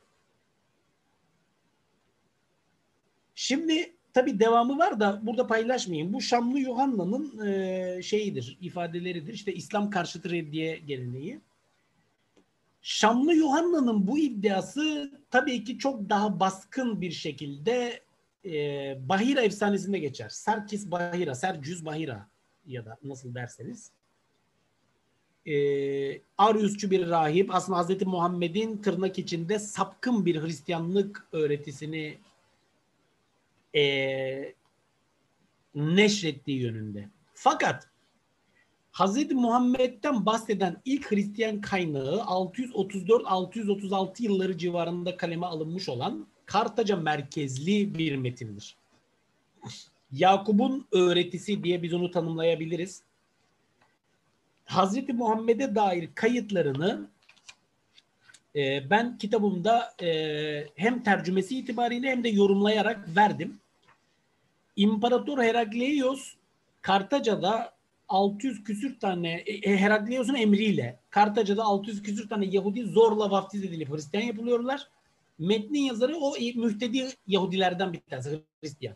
Şimdi tabi devamı var da burada paylaşmayayım. Bu Şamlı Yuhanna'nın e, şeyidir, ifadeleridir. İşte İslam karşıtı reddiye geleneği. Şamlı Yuhanna'nın bu iddiası tabii ki çok daha baskın bir şekilde e, Bahira efsanesinde geçer. Serkis Bahira, Sercüz Bahira ya da nasıl derseniz. E, Ariusçu bir rahip aslında Hazreti Muhammed'in tırnak içinde sapkın bir Hristiyanlık öğretisini e, neşrettiği yönünde. Fakat Hz. Muhammed'den bahseden ilk Hristiyan kaynağı 634-636 yılları civarında kaleme alınmış olan Kartaca merkezli bir metindir. Yakup'un öğretisi diye biz onu tanımlayabiliriz. Hazreti Muhammed'e dair kayıtlarını e, ben kitabımda e, hem tercümesi itibariyle hem de yorumlayarak verdim. İmparator Herakleios Kartaca'da 600 küsür tane e, e, Herakleios'un emriyle Kartaca'da 600 küsür tane Yahudi zorla vaftiz edilip Hristiyan yapılıyorlar. Metnin yazarı o mühtedi Yahudilerden bir tanesi Hristiyan.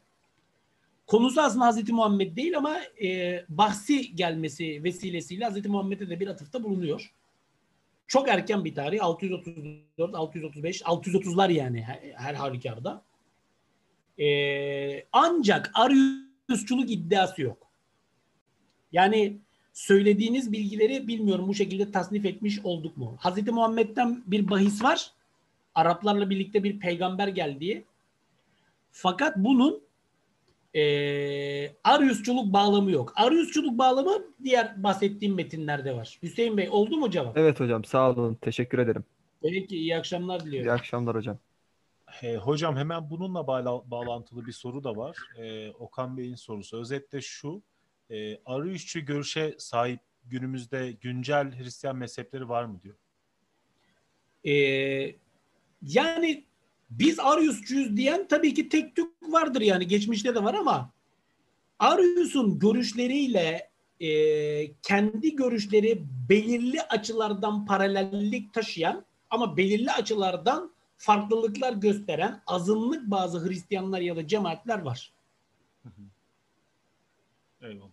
Konusu aslında Hazreti Muhammed değil ama e, bahsi gelmesi vesilesiyle Hazreti Muhammed'e de bir atıfta bulunuyor. Çok erken bir tarih 634, 635, 630'lar yani her, halükarda. E, ancak Ariusçuluk iddiası yok. Yani söylediğiniz bilgileri bilmiyorum bu şekilde tasnif etmiş olduk mu? Hazreti Muhammed'den bir bahis var. Araplarla birlikte bir peygamber geldiği. Fakat bunun e, Ariusçuluk bağlamı yok. Ariusçuluk bağlamı diğer bahsettiğim metinlerde var. Hüseyin Bey oldu mu cevap? Evet hocam sağ olun. Teşekkür ederim. Peki iyi akşamlar diliyorum. İyi akşamlar hocam. E, hocam hemen bununla bağla- bağlantılı bir soru da var. E, Okan Bey'in sorusu. Özetle şu. E, arayüşçü görüşe sahip günümüzde güncel Hristiyan mezhepleri var mı diyor. E, yani biz Ariusçuyuz diyen tabii ki tek tük vardır yani geçmişte de var ama Arius'un görüşleriyle e, kendi görüşleri belirli açılardan paralellik taşıyan ama belirli açılardan farklılıklar gösteren azınlık bazı Hristiyanlar ya da cemaatler var. Eyvallah.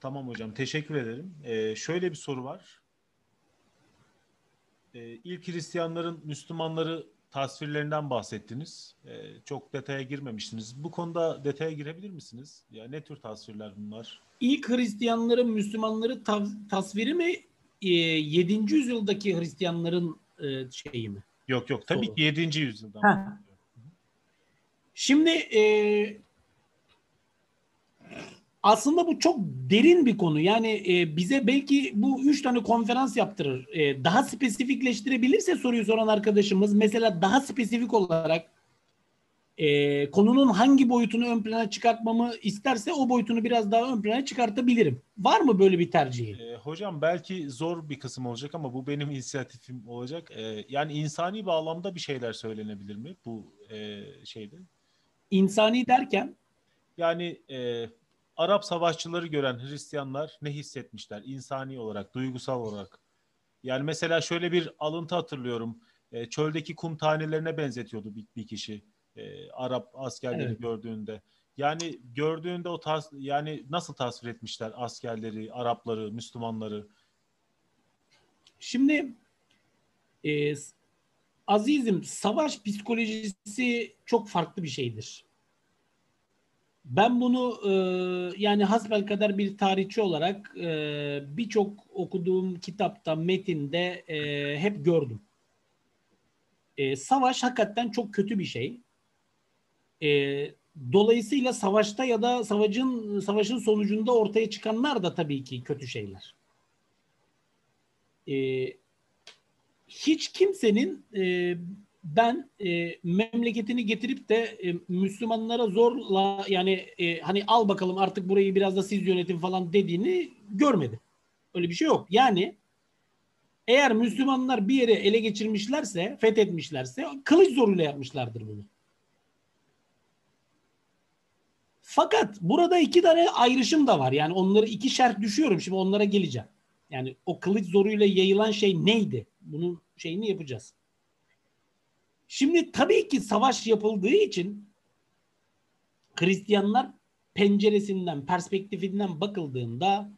Tamam hocam teşekkür ederim. Ee, şöyle bir soru var. Ee, ilk Hristiyanların Müslümanları tasvirlerinden bahsettiniz. Ee, çok detaya girmemiştiniz. Bu konuda detaya girebilir misiniz? Ya ne tür tasvirler bunlar? İlk Hristiyanların Müslümanları tasviri mi? E, 7. yüzyıldaki Hristiyanların e, şeyi mi? Yok yok tabii Soru. ki 7. yüzyıldan. Heh. Şimdi e, aslında bu çok derin bir konu. Yani e, bize belki bu üç tane konferans yaptırır. E, daha spesifikleştirebilirse soruyu soran arkadaşımız mesela daha spesifik olarak e, konunun hangi boyutunu ön plana çıkartmamı isterse o boyutunu biraz daha ön plana çıkartabilirim. Var mı böyle bir tercihi? Ee, hocam belki zor bir kısım olacak ama bu benim inisiyatifim olacak. Ee, yani insani bağlamda bir şeyler söylenebilir mi bu e, şeyde? İnsani derken Yani e, Arap savaşçıları gören Hristiyanlar ne hissetmişler insani olarak, duygusal olarak? Yani mesela şöyle bir alıntı hatırlıyorum. E, çöldeki kum tanelerine benzetiyordu bir, bir kişi. E, Arap askerleri evet. gördüğünde. Yani gördüğünde o tas yani nasıl tasvir etmişler askerleri, Arapları, Müslümanları? Şimdi e, Azizim savaş psikolojisi çok farklı bir şeydir. Ben bunu e, yani hasbel kadar bir tarihçi olarak e, birçok okuduğum kitapta, metinde e, hep gördüm. E, savaş hakikaten çok kötü bir şey. E, dolayısıyla savaşta ya da savaşın savaşın sonucunda ortaya çıkanlar da tabii ki kötü şeyler. E, hiç kimsenin e, ben e, memleketini getirip de e, Müslümanlara zorla yani e, hani al bakalım artık burayı biraz da siz yönetin falan dediğini görmedim. Öyle bir şey yok. Yani eğer Müslümanlar bir yere ele geçirmişlerse, fethetmişlerse kılıç zoruyla yapmışlardır bunu. Fakat burada iki tane ayrışım da var. Yani onları iki şart düşüyorum. Şimdi onlara geleceğim. Yani o kılıç zoruyla yayılan şey neydi? Bunun şeyini yapacağız. Şimdi tabii ki savaş yapıldığı için Hristiyanlar penceresinden, perspektifinden bakıldığında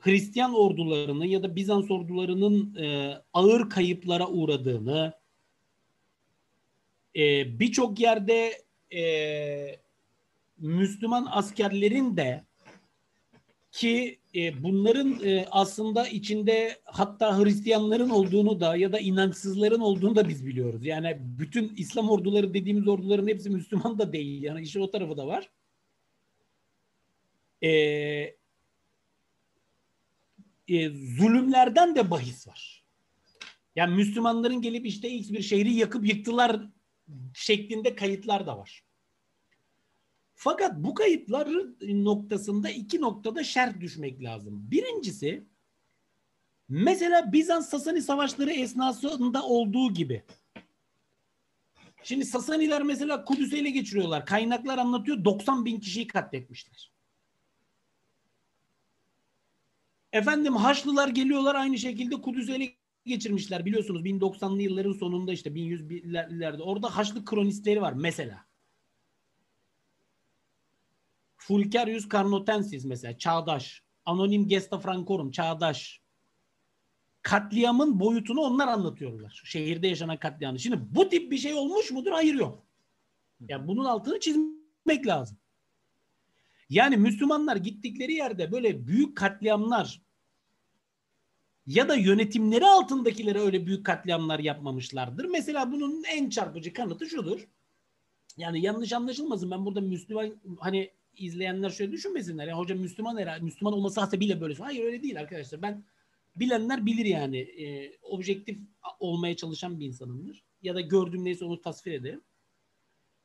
Hristiyan ordularının ya da Bizans ordularının e, ağır kayıplara uğradığını, e, birçok yerde e, Müslüman askerlerin de ki e, bunların e, aslında içinde hatta Hristiyanların olduğunu da ya da inançsızların olduğunu da biz biliyoruz. Yani bütün İslam orduları dediğimiz orduların hepsi Müslüman da değil. Yani işin o tarafı da var. E, e, zulümlerden de bahis var. Yani Müslümanların gelip işte X bir şehri yakıp yıktılar şeklinde kayıtlar da var. Fakat bu kayıtlar noktasında iki noktada şerh düşmek lazım. Birincisi mesela Bizans Sasani savaşları esnasında olduğu gibi. Şimdi Sasaniler mesela Kudüs'ü ele geçiriyorlar. Kaynaklar anlatıyor 90 bin kişiyi katletmişler. Efendim Haçlılar geliyorlar aynı şekilde Kudüs'ü ele geçirmişler. Biliyorsunuz 1090'lı yılların sonunda işte 1100'lerde orada Haçlı kronistleri var mesela. Fulcarius Carnotensis mesela çağdaş. Anonim Gesta Francorum çağdaş. Katliamın boyutunu onlar anlatıyorlar. Şehirde yaşanan katliamı. Şimdi bu tip bir şey olmuş mudur? Hayır yok. Yani bunun altını çizmek lazım. Yani Müslümanlar gittikleri yerde böyle büyük katliamlar ya da yönetimleri altındakilere öyle büyük katliamlar yapmamışlardır. Mesela bunun en çarpıcı kanıtı şudur. Yani yanlış anlaşılmasın ben burada Müslüman hani izleyenler şöyle düşünmesinler. Ya hocam Müslüman herhalde Müslüman olması hasebiyle böyle. Hayır öyle değil arkadaşlar. Ben bilenler bilir yani. E, objektif olmaya çalışan bir insanımdır. Ya da gördüğüm neyse onu tasvir ederim.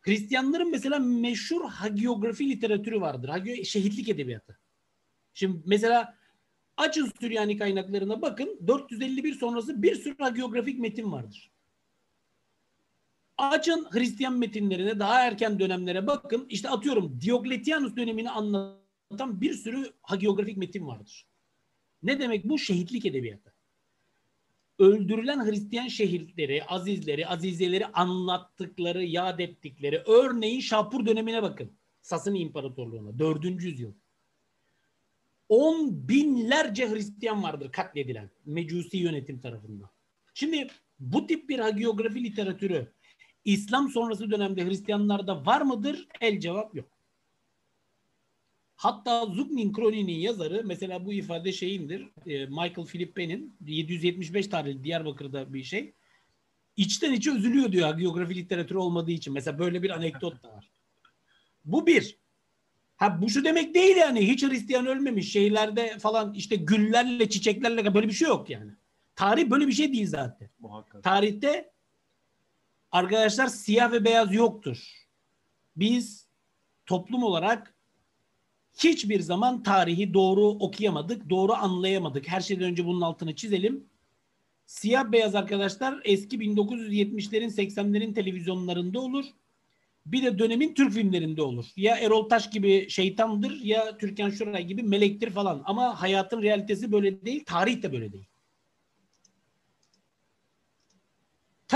Hristiyanların mesela meşhur hagiografi literatürü vardır. Hagio şehitlik edebiyatı. Şimdi mesela açın Süryani kaynaklarına bakın. 451 sonrası bir sürü hagiografik metin vardır. Açın Hristiyan metinlerine daha erken dönemlere bakın. İşte atıyorum Diokletianus dönemini anlatan bir sürü hagiografik metin vardır. Ne demek bu? Şehitlik edebiyatı. Öldürülen Hristiyan şehitleri, azizleri, azizeleri anlattıkları, yad ettikleri. Örneğin Şapur dönemine bakın. Sasani İmparatorluğu'na. Dördüncü yüzyıl. On binlerce Hristiyan vardır katledilen Mecusi yönetim tarafından. Şimdi bu tip bir hagiografi literatürü İslam sonrası dönemde Hristiyanlarda var mıdır? El cevap yok. Hatta Zugnin Kroni'nin yazarı mesela bu ifade şeyindir. E, Michael Philippe'nin 775 tarihli Diyarbakır'da bir şey. İçten içe üzülüyor diyor geografi literatürü olmadığı için. Mesela böyle bir anekdot da var. Bu bir. Ha bu şu demek değil yani hiç Hristiyan ölmemiş şehirlerde falan işte güllerle çiçeklerle böyle bir şey yok yani. Tarih böyle bir şey değil zaten. Muhakkak. Tarihte Arkadaşlar siyah ve beyaz yoktur. Biz toplum olarak hiçbir zaman tarihi doğru okuyamadık, doğru anlayamadık. Her şeyden önce bunun altını çizelim. Siyah beyaz arkadaşlar eski 1970'lerin 80'lerin televizyonlarında olur. bir de dönemin Türk filmlerinde olur. Ya Erol Taş gibi şeytandır ya Türkan Şoray gibi melektir falan. Ama hayatın realitesi böyle değil, tarih de böyle değil.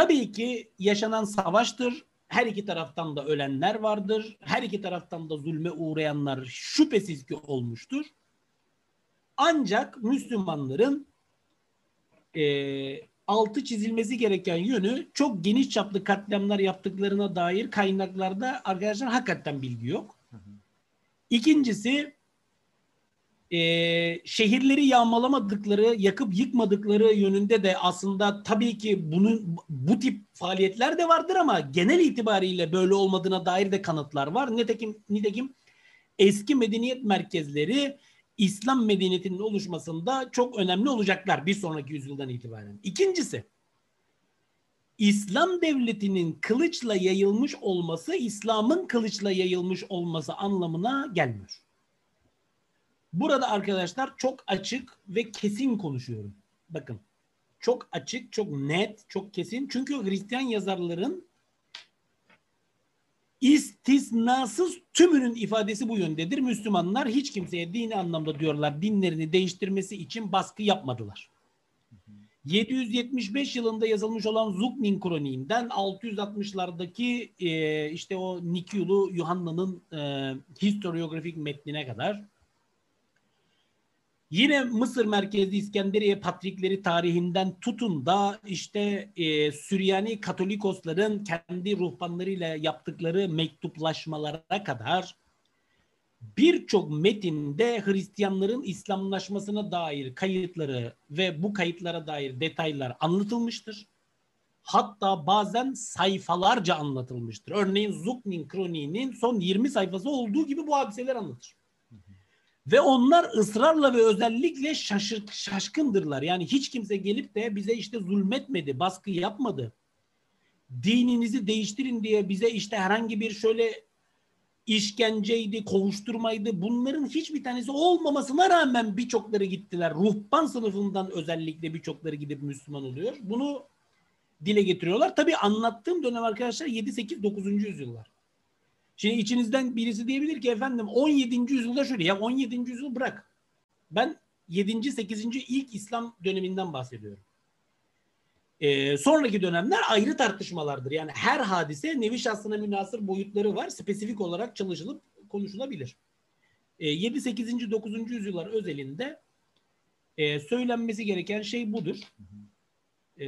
Tabii ki yaşanan savaştır. Her iki taraftan da ölenler vardır. Her iki taraftan da zulme uğrayanlar şüphesiz ki olmuştur. Ancak Müslümanların e, altı çizilmesi gereken yönü çok geniş çaplı katliamlar yaptıklarına dair kaynaklarda arkadaşlar hakikaten bilgi yok. İkincisi e, şehirleri yağmalamadıkları, yakıp yıkmadıkları yönünde de aslında tabii ki bunun bu tip faaliyetler de vardır ama genel itibariyle böyle olmadığına dair de kanıtlar var. Nitekim, nitekim eski medeniyet merkezleri İslam medeniyetinin oluşmasında çok önemli olacaklar bir sonraki yüzyıldan itibaren. İkincisi, İslam devletinin kılıçla yayılmış olması İslam'ın kılıçla yayılmış olması anlamına gelmiyor. Burada arkadaşlar çok açık ve kesin konuşuyorum. Bakın çok açık, çok net, çok kesin. Çünkü Hristiyan yazarların istisnasız tümünün ifadesi bu yöndedir. Müslümanlar hiç kimseye dini anlamda diyorlar dinlerini değiştirmesi için baskı yapmadılar. 775 yılında yazılmış olan Zuknin Kroniğinden 660'lardaki e, işte o Nikyulu Yuhanna'nın e, historiografik metnine kadar Yine Mısır merkezli İskenderiye Patrikleri tarihinden tutun da işte e, Süryani Katolikosların kendi ruhbanlarıyla yaptıkları mektuplaşmalara kadar birçok metinde Hristiyanların İslamlaşmasına dair kayıtları ve bu kayıtlara dair detaylar anlatılmıştır. Hatta bazen sayfalarca anlatılmıştır. Örneğin Zuknin Kroniği'nin son 20 sayfası olduğu gibi bu hadiseler anlatır. Ve onlar ısrarla ve özellikle şaşır, şaşkındırlar. Yani hiç kimse gelip de bize işte zulmetmedi, baskı yapmadı. Dininizi değiştirin diye bize işte herhangi bir şöyle işkenceydi, kovuşturmaydı. Bunların hiçbir tanesi olmamasına rağmen birçokları gittiler. Ruhban sınıfından özellikle birçokları gidip Müslüman oluyor. Bunu dile getiriyorlar. Tabii anlattığım dönem arkadaşlar 7, 8, 9. yüzyıllar. Şimdi içinizden birisi diyebilir ki efendim 17. yüzyılda şöyle ya 17. yüzyıl bırak. Ben 7. 8. ilk İslam döneminden bahsediyorum. Ee, sonraki dönemler ayrı tartışmalardır. Yani her hadise nevi şahsına münasır boyutları var. Spesifik olarak çalışılıp konuşulabilir. Ee, 7, 8. 9. yüzyıllar özelinde e, söylenmesi gereken şey budur. Ee,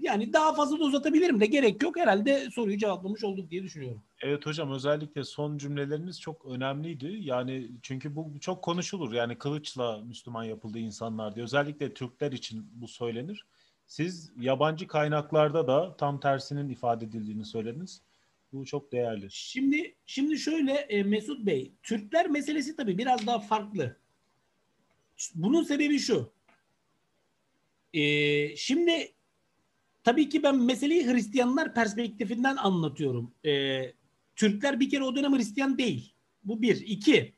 yani daha fazla da uzatabilirim de gerek yok. Herhalde soruyu cevaplamış olduk diye düşünüyorum. Evet hocam özellikle son cümleleriniz çok önemliydi. Yani çünkü bu çok konuşulur. Yani kılıçla Müslüman yapıldı insanlar diye. Özellikle Türkler için bu söylenir. Siz yabancı kaynaklarda da tam tersinin ifade edildiğini söylediniz. Bu çok değerli. Şimdi şimdi şöyle e, Mesut Bey, Türkler meselesi tabii biraz daha farklı. Bunun sebebi şu. E, şimdi tabii ki ben meseleyi Hristiyanlar perspektifinden anlatıyorum. E, Türkler bir kere o dönem Hristiyan değil. Bu bir. İki.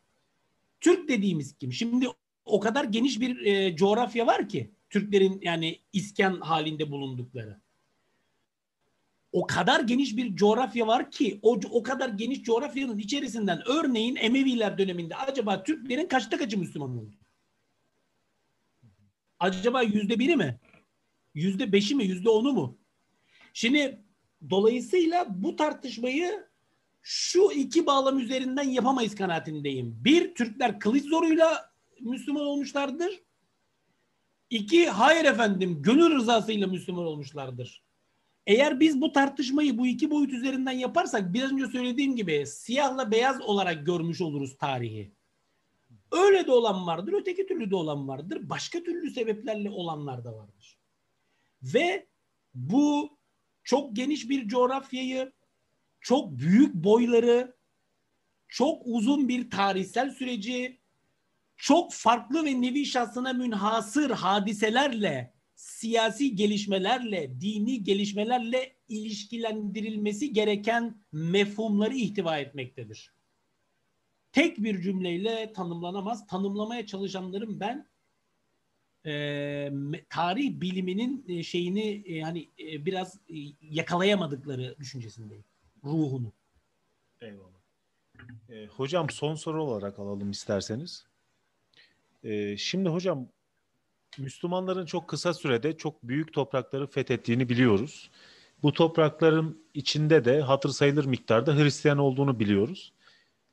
Türk dediğimiz kim? Şimdi o kadar geniş bir e, coğrafya var ki Türklerin yani iskan halinde bulundukları. O kadar geniş bir coğrafya var ki o, o kadar geniş coğrafyanın içerisinden örneğin Emeviler döneminde acaba Türklerin kaçta kaçı Müslüman oldu? Acaba yüzde biri mi? Yüzde beşi mi? Yüzde onu mu? Şimdi dolayısıyla bu tartışmayı şu iki bağlam üzerinden yapamayız kanaatindeyim. Bir, Türkler kılıç zoruyla Müslüman olmuşlardır. İki, hayır efendim gönül rızasıyla Müslüman olmuşlardır. Eğer biz bu tartışmayı bu iki boyut üzerinden yaparsak biraz önce söylediğim gibi siyahla beyaz olarak görmüş oluruz tarihi. Öyle de olan vardır, öteki türlü de olan vardır. Başka türlü sebeplerle olanlar da vardır. Ve bu çok geniş bir coğrafyayı çok büyük boyları, çok uzun bir tarihsel süreci, çok farklı ve nevi şahsına münhasır hadiselerle, siyasi gelişmelerle, dini gelişmelerle ilişkilendirilmesi gereken mefhumları ihtiva etmektedir. Tek bir cümleyle tanımlanamaz. Tanımlamaya çalışanların ben e, tarih biliminin e, şeyini e, hani e, biraz e, yakalayamadıkları düşüncesindeyim ruhunu. Eyvallah. E, hocam son soru olarak alalım isterseniz. E, şimdi hocam Müslümanların çok kısa sürede çok büyük toprakları fethettiğini biliyoruz. Bu toprakların içinde de hatır sayılır miktarda Hristiyan olduğunu biliyoruz.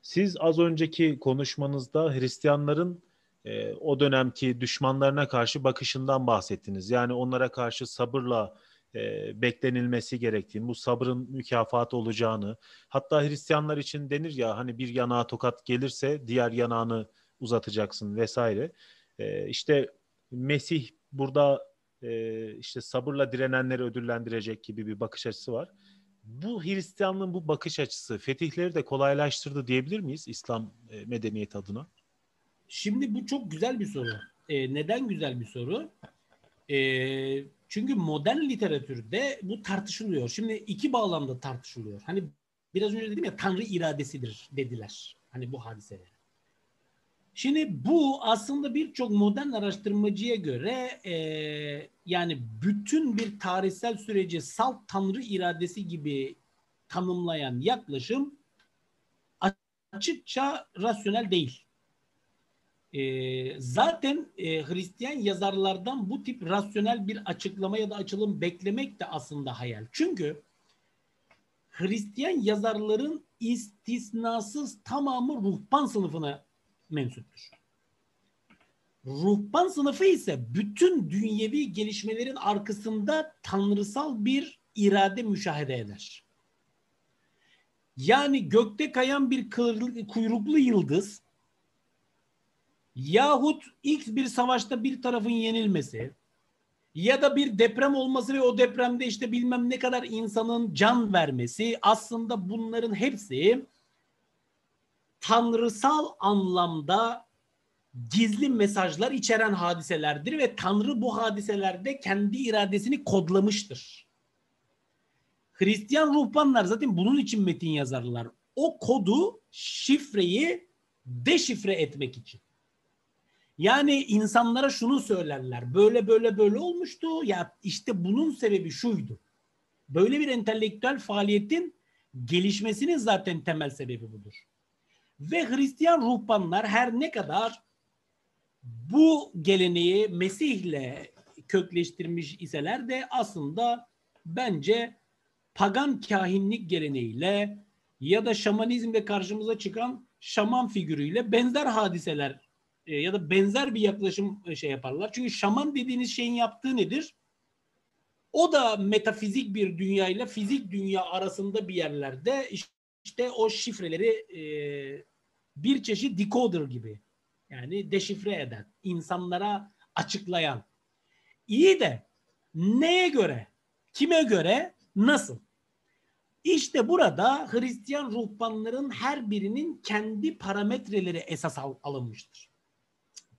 Siz az önceki konuşmanızda Hristiyanların e, o dönemki düşmanlarına karşı bakışından bahsettiniz. Yani onlara karşı sabırla e, beklenilmesi gerektiğini, bu sabrın mükafatı olacağını, hatta Hristiyanlar için denir ya hani bir yanağa tokat gelirse diğer yanağını uzatacaksın vesaire. E, işte Mesih burada e, işte sabırla direnenleri ödüllendirecek gibi bir bakış açısı var. Bu Hristiyanlığın bu bakış açısı fetihleri de kolaylaştırdı diyebilir miyiz İslam e, medeniyeti adına? Şimdi bu çok güzel bir soru. E, neden güzel bir soru? E, çünkü modern literatürde bu tartışılıyor. Şimdi iki bağlamda tartışılıyor. Hani biraz önce dedim ya Tanrı iradesidir dediler. Hani bu hadiseler. Şimdi bu aslında birçok modern araştırmacıya göre e, yani bütün bir tarihsel süreci salt tanrı iradesi gibi tanımlayan yaklaşım açıkça rasyonel değil. E, zaten e, Hristiyan yazarlardan bu tip rasyonel bir açıklama ya da açılım beklemek de aslında hayal. Çünkü Hristiyan yazarların istisnasız tamamı ruhban sınıfına mensuptur. Ruhban sınıfı ise bütün dünyevi gelişmelerin arkasında tanrısal bir irade müşahede eder. Yani gökte kayan bir kuyruklu yıldız yahut ilk bir savaşta bir tarafın yenilmesi ya da bir deprem olması ve o depremde işte bilmem ne kadar insanın can vermesi aslında bunların hepsi tanrısal anlamda gizli mesajlar içeren hadiselerdir ve Tanrı bu hadiselerde kendi iradesini kodlamıştır. Hristiyan ruhbanlar zaten bunun için metin yazarlar. O kodu, şifreyi deşifre etmek için. Yani insanlara şunu söylerler. Böyle böyle böyle olmuştu. Ya işte bunun sebebi şuydu. Böyle bir entelektüel faaliyetin gelişmesinin zaten temel sebebi budur. Ve Hristiyan ruhbanlar her ne kadar bu geleneği Mesih'le kökleştirmiş iseler de aslında bence pagan kahinlik geleneğiyle ya da şamanizmde karşımıza çıkan şaman figürüyle benzer hadiseler e, ya da benzer bir yaklaşım e, şey yaparlar. Çünkü şaman dediğiniz şeyin yaptığı nedir? O da metafizik bir dünya ile fizik dünya arasında bir yerlerde işte o şifreleri e, bir çeşit decoder gibi yani deşifre eden, insanlara açıklayan. İyi de neye göre, kime göre, nasıl? İşte burada Hristiyan ruhbanların her birinin kendi parametreleri esas al- alınmıştır.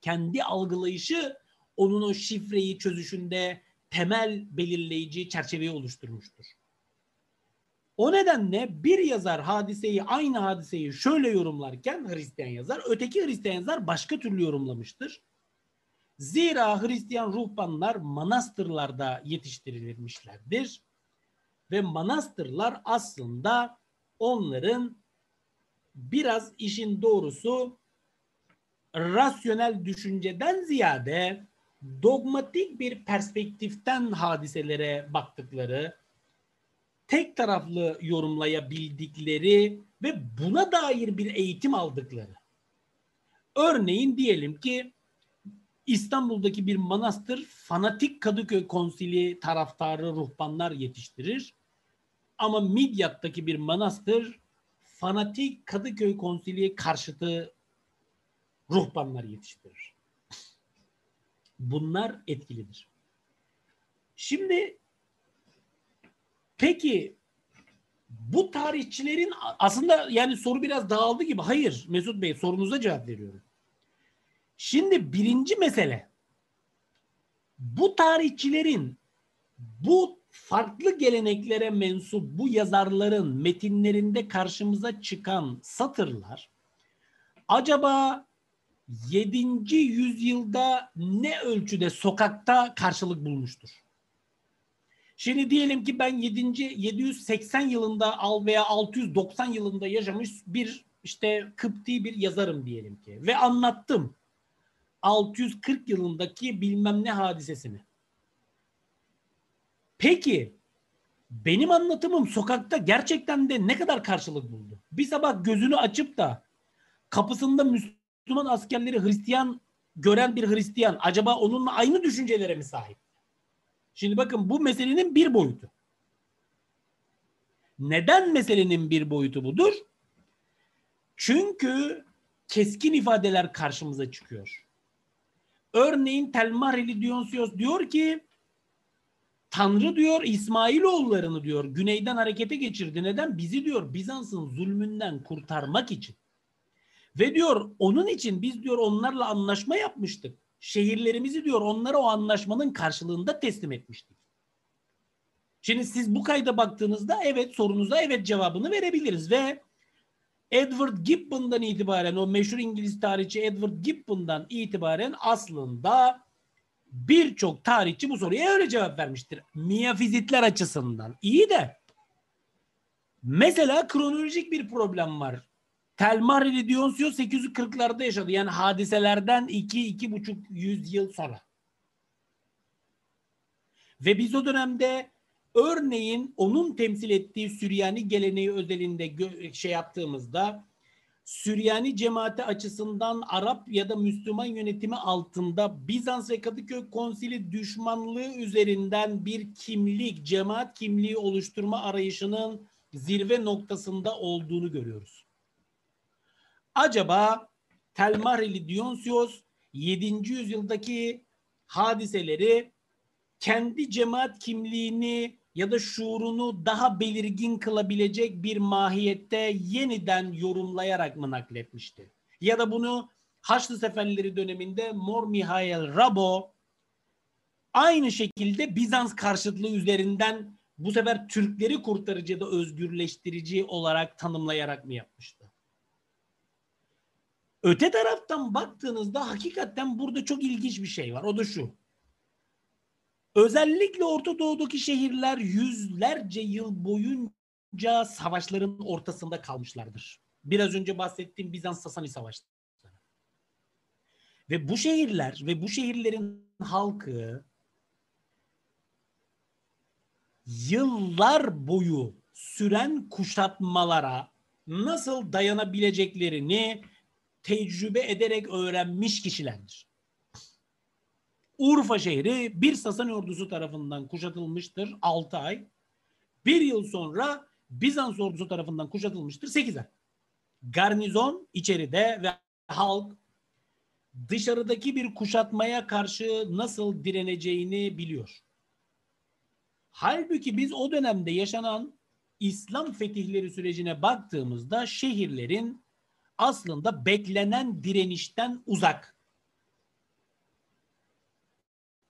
Kendi algılayışı onun o şifreyi çözüşünde temel belirleyici çerçeveyi oluşturmuştur. O nedenle bir yazar hadiseyi aynı hadiseyi şöyle yorumlarken Hristiyan yazar öteki Hristiyan yazar başka türlü yorumlamıştır. Zira Hristiyan ruhbanlar manastırlarda yetiştirilmişlerdir ve manastırlar aslında onların biraz işin doğrusu rasyonel düşünceden ziyade dogmatik bir perspektiften hadiselere baktıkları tek taraflı yorumlayabildikleri ve buna dair bir eğitim aldıkları. Örneğin diyelim ki İstanbul'daki bir manastır fanatik Kadıköy konsili taraftarı ruhbanlar yetiştirir. Ama Midyat'taki bir manastır fanatik Kadıköy konsili karşıtı ruhbanlar yetiştirir. Bunlar etkilidir. Şimdi Peki bu tarihçilerin aslında yani soru biraz dağıldı gibi. Hayır Mesut Bey sorunuza cevap veriyorum. Şimdi birinci mesele bu tarihçilerin bu farklı geleneklere mensup bu yazarların metinlerinde karşımıza çıkan satırlar acaba 7. yüzyılda ne ölçüde sokakta karşılık bulmuştur? Şimdi diyelim ki ben 7. 780 yılında al veya 690 yılında yaşamış bir işte Kıpti bir yazarım diyelim ki ve anlattım 640 yılındaki bilmem ne hadisesini. Peki benim anlatımım sokakta gerçekten de ne kadar karşılık buldu? Bir sabah gözünü açıp da kapısında Müslüman askerleri Hristiyan gören bir Hristiyan acaba onunla aynı düşüncelere mi sahip? Şimdi bakın bu meselenin bir boyutu. Neden meselenin bir boyutu budur? Çünkü keskin ifadeler karşımıza çıkıyor. Örneğin Telmareli Dionysios diyor ki Tanrı diyor İsmailoğullarını diyor güneyden harekete geçirdi. Neden? Bizi diyor Bizans'ın zulmünden kurtarmak için. Ve diyor onun için biz diyor onlarla anlaşma yapmıştık. Şehirlerimizi diyor onlara o anlaşmanın karşılığında teslim etmiştik. Şimdi siz bu kayda baktığınızda evet sorunuza evet cevabını verebiliriz ve Edward Gibbon'dan itibaren o meşhur İngiliz tarihçi Edward Gibbon'dan itibaren aslında birçok tarihçi bu soruya öyle cevap vermiştir. Miyafizitler açısından. İyi de mesela kronolojik bir problem var. Telmarili Dionysios 840'larda yaşadı. Yani hadiselerden 2-2,5 yüzyıl sonra. Ve biz o dönemde örneğin onun temsil ettiği Süryani geleneği özelinde şey yaptığımızda Süryani cemaati açısından Arap ya da Müslüman yönetimi altında Bizans ve Kadıköy Konsili düşmanlığı üzerinden bir kimlik, cemaat kimliği oluşturma arayışının zirve noktasında olduğunu görüyoruz. Acaba Telmarili Dionysios 7. yüzyıldaki hadiseleri kendi cemaat kimliğini ya da şuurunu daha belirgin kılabilecek bir mahiyette yeniden yorumlayarak mı nakletmişti? Ya da bunu Haçlı Seferleri döneminde Mor Mihail Rabo aynı şekilde Bizans karşıtlığı üzerinden bu sefer Türkleri kurtarıcı da özgürleştirici olarak tanımlayarak mı yapmıştı? Öte taraftan baktığınızda hakikaten burada çok ilginç bir şey var. O da şu. Özellikle Orta Doğu'daki şehirler yüzlerce yıl boyunca savaşların ortasında kalmışlardır. Biraz önce bahsettiğim Bizans-Sasani savaşları. Ve bu şehirler ve bu şehirlerin halkı yıllar boyu süren kuşatmalara nasıl dayanabileceklerini tecrübe ederek öğrenmiş kişilerdir. Urfa şehri bir Sasani ordusu tarafından kuşatılmıştır 6 ay. Bir yıl sonra Bizans ordusu tarafından kuşatılmıştır 8 ay. Garnizon içeride ve halk dışarıdaki bir kuşatmaya karşı nasıl direneceğini biliyor. Halbuki biz o dönemde yaşanan İslam fetihleri sürecine baktığımızda şehirlerin aslında beklenen direnişten uzak.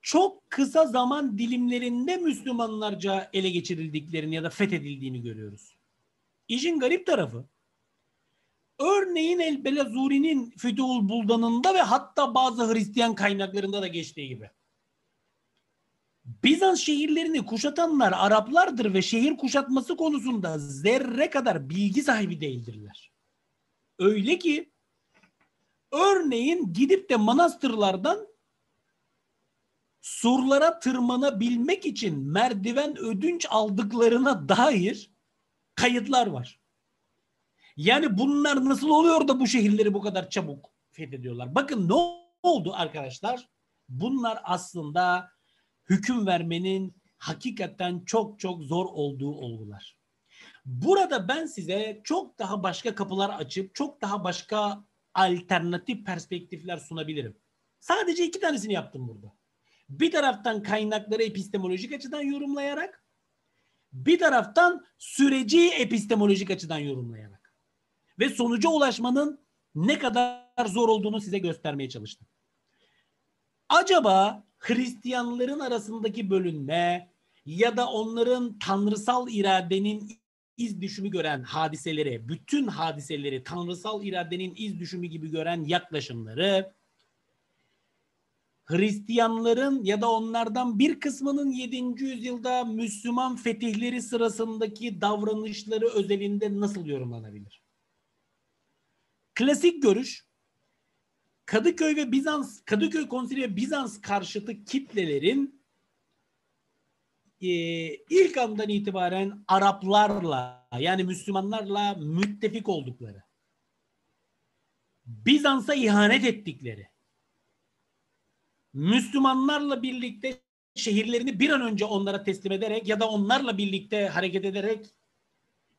Çok kısa zaman dilimlerinde Müslümanlarca ele geçirildiklerini ya da fethedildiğini görüyoruz. İşin garip tarafı örneğin El Belazuri'nin Fütuhul Buldan'ında ve hatta bazı Hristiyan kaynaklarında da geçtiği gibi. Bizans şehirlerini kuşatanlar Araplardır ve şehir kuşatması konusunda zerre kadar bilgi sahibi değildirler. Öyle ki örneğin gidip de manastırlardan surlara tırmanabilmek için merdiven ödünç aldıklarına dair kayıtlar var. Yani bunlar nasıl oluyor da bu şehirleri bu kadar çabuk fethediyorlar? Bakın ne oldu arkadaşlar? Bunlar aslında hüküm vermenin hakikaten çok çok zor olduğu olgular. Burada ben size çok daha başka kapılar açıp çok daha başka alternatif perspektifler sunabilirim. Sadece iki tanesini yaptım burada. Bir taraftan kaynakları epistemolojik açıdan yorumlayarak, bir taraftan süreci epistemolojik açıdan yorumlayarak ve sonuca ulaşmanın ne kadar zor olduğunu size göstermeye çalıştım. Acaba Hristiyanların arasındaki bölünme ya da onların tanrısal iradenin iz düşümü gören hadiseleri, bütün hadiseleri tanrısal iradenin iz düşümü gibi gören yaklaşımları Hristiyanların ya da onlardan bir kısmının 7. yüzyılda Müslüman fetihleri sırasındaki davranışları özelinde nasıl yorumlanabilir? Klasik görüş Kadıköy ve Bizans, Kadıköy Konsili ve Bizans karşıtı kitlelerin e, ilk andan itibaren Araplarla yani Müslümanlarla müttefik oldukları, Bizans'a ihanet ettikleri, Müslümanlarla birlikte şehirlerini bir an önce onlara teslim ederek ya da onlarla birlikte hareket ederek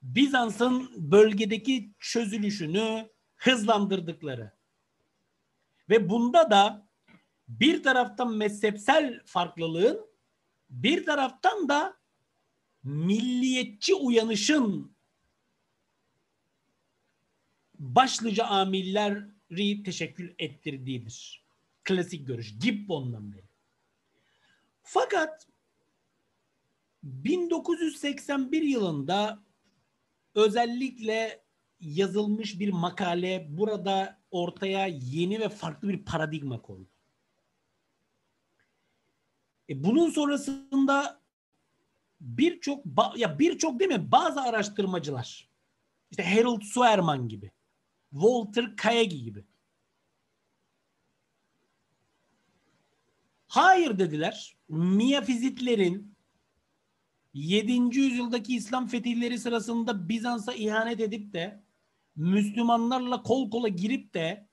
Bizans'ın bölgedeki çözülüşünü hızlandırdıkları ve bunda da bir taraftan mezhepsel farklılığın bir taraftan da milliyetçi uyanışın başlıca amilleri teşekkül ettirdiğidir. Klasik görüş. Gibbon'dan beri. Fakat 1981 yılında özellikle yazılmış bir makale burada ortaya yeni ve farklı bir paradigma koydu. E bunun sonrasında birçok ya birçok değil mi bazı araştırmacılar işte Harold Suerman gibi Walter Kayagi gibi hayır dediler. Miyafizitlerin 7. yüzyıldaki İslam fetihleri sırasında Bizans'a ihanet edip de Müslümanlarla kol kola girip de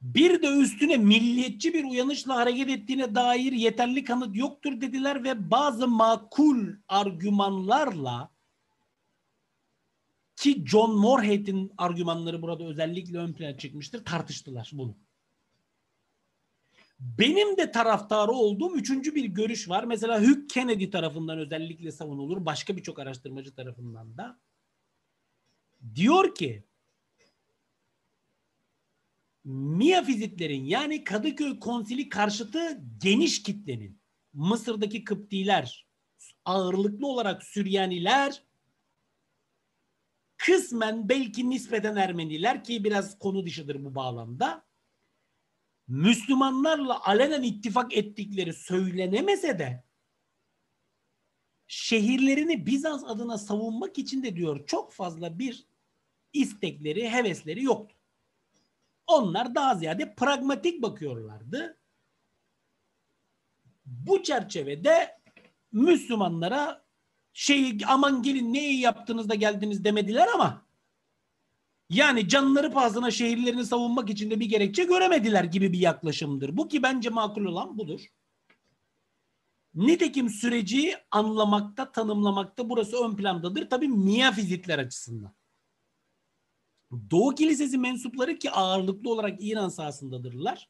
bir de üstüne milliyetçi bir uyanışla hareket ettiğine dair yeterli kanıt yoktur dediler ve bazı makul argümanlarla ki John Moorhead'in argümanları burada özellikle ön plana çıkmıştır tartıştılar bunu. Benim de taraftarı olduğum üçüncü bir görüş var. Mesela Hugh Kennedy tarafından özellikle savunulur. Başka birçok araştırmacı tarafından da. Diyor ki Miyafizitlerin yani Kadıköy Konsili karşıtı geniş kitlenin Mısır'daki Kıptiler, ağırlıklı olarak Süryaniler, kısmen belki nispeten Ermeniler ki biraz konu dışıdır bu bağlamda. Müslümanlarla alenen ittifak ettikleri söylenemese de şehirlerini Bizans adına savunmak için de diyor çok fazla bir istekleri, hevesleri yoktu. Onlar daha ziyade pragmatik bakıyorlardı. Bu çerçevede Müslümanlara şey aman gelin ne iyi yaptınız da geldiniz demediler ama yani canları pahasına şehirlerini savunmak için de bir gerekçe göremediler gibi bir yaklaşımdır. Bu ki bence makul olan budur. Nitekim süreci anlamakta, tanımlamakta burası ön plandadır. Tabii miyafizitler açısından. Doğu Kilisesi mensupları ki ağırlıklı olarak İran sahasındadırlar.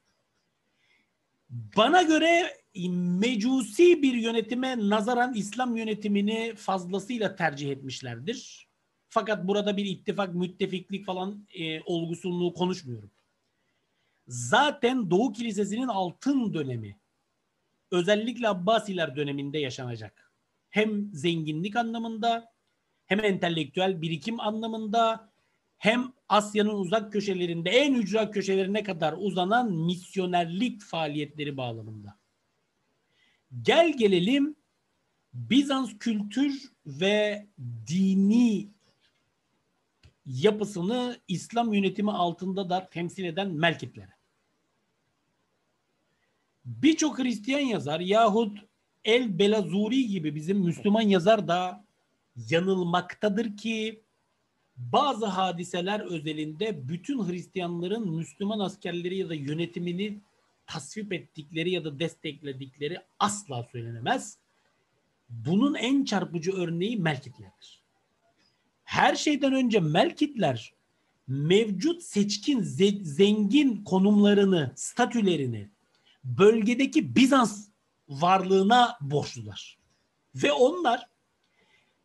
Bana göre mecusi bir yönetime nazaran İslam yönetimini fazlasıyla tercih etmişlerdir. Fakat burada bir ittifak, müttefiklik falan e, olgusunluğu konuşmuyorum. Zaten Doğu Kilisesi'nin altın dönemi özellikle Abbasiler döneminde yaşanacak. Hem zenginlik anlamında hem entelektüel birikim anlamında hem Asya'nın uzak köşelerinde en ücra köşelerine kadar uzanan misyonerlik faaliyetleri bağlamında. Gel gelelim Bizans kültür ve dini yapısını İslam yönetimi altında da temsil eden Melkitlere. Birçok Hristiyan yazar yahut El Belazuri gibi bizim Müslüman yazar da yanılmaktadır ki bazı hadiseler özelinde bütün Hristiyanların Müslüman askerleri ya da yönetimini tasvip ettikleri ya da destekledikleri asla söylenemez. Bunun en çarpıcı örneği Melkitlerdir. Her şeyden önce Melkitler mevcut seçkin, zengin konumlarını, statülerini bölgedeki Bizans varlığına borçlular. Ve onlar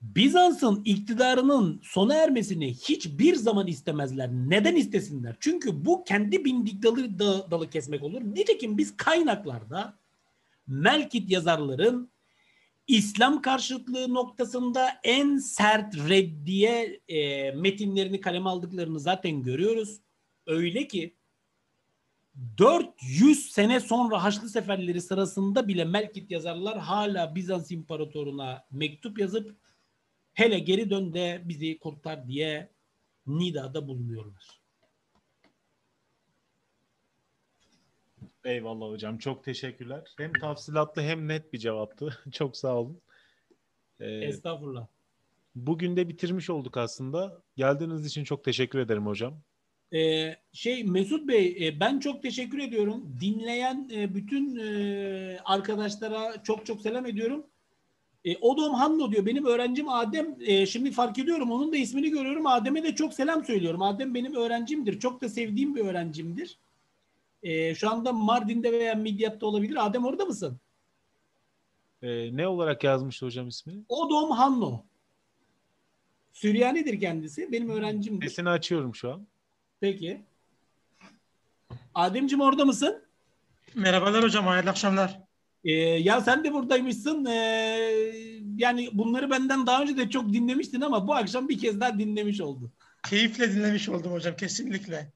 Bizans'ın iktidarının sona ermesini hiçbir zaman istemezler. Neden istesinler? Çünkü bu kendi bindik dalı, dalı kesmek olur. Nitekim biz kaynaklarda Melkit yazarların İslam karşıtlığı noktasında en sert reddiye e, metinlerini kaleme aldıklarını zaten görüyoruz. Öyle ki 400 sene sonra Haçlı seferleri sırasında bile Melkit yazarlar hala Bizans İmparatoruna mektup yazıp hele geri dön de bizi kurtar diye nidada bulunuyorlar. Eyvallah hocam. Çok teşekkürler. Hem tafsilatlı hem net bir cevaptı. Çok sağ olun. Ee, Estağfurullah. bugün de bitirmiş olduk aslında. Geldiğiniz için çok teşekkür ederim hocam. Ee, şey Mesut Bey e, ben çok teşekkür ediyorum. Dinleyen e, bütün e, arkadaşlara çok çok selam ediyorum. E, Odom Hanno diyor benim öğrencim Adem. E, şimdi fark ediyorum onun da ismini görüyorum. Adem'e de çok selam söylüyorum. Adem benim öğrencimdir. Çok da sevdiğim bir öğrencimdir. E, şu anda Mardin'de veya Midyat'ta olabilir. Adem orada mısın? Ee, ne olarak yazmıştı hocam ismini? Odom Hanno. Süryanidir kendisi. Benim öğrencimdir. Sesini açıyorum şu an. Peki. Ademciğim orada mısın? Merhabalar hocam, hayırlı akşamlar. Ee, ya sen de buradaymışsın. Ee, yani bunları benden daha önce de çok dinlemiştin ama bu akşam bir kez daha dinlemiş oldun. Keyifle dinlemiş oldum hocam, kesinlikle.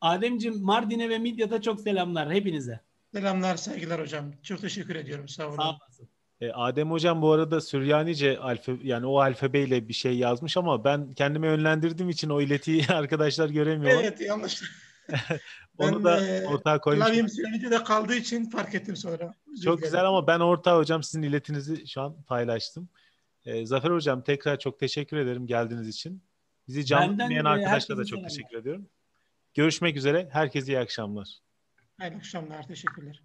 Ademciğim Mardin'e ve Midyat'a çok selamlar hepinize. Selamlar, saygılar hocam. Çok teşekkür ediyorum, sağ olun. Sağ olasın. Ee, Adem hocam bu arada Süryanice alfa yani o alfabeyle bir şey yazmış ama ben kendime yönlendirdiğim için o iletiyi arkadaşlar göremiyorlar. Evet, yanlış. Onu Ben, da e, ortağa koymuşum. Klavyem Sürenice'de kaldığı için fark ettim sonra. Özür Çok güzel ama ben ortağı hocam sizin iletinizi şu an paylaştım. Ee, Zafer hocam tekrar çok teşekkür ederim geldiğiniz için. Bizi canlı Benden dinleyen arkadaşlara da çok selamlar. teşekkür ediyorum. Görüşmek üzere. Herkese iyi akşamlar. Hayırlı akşamlar, teşekkürler.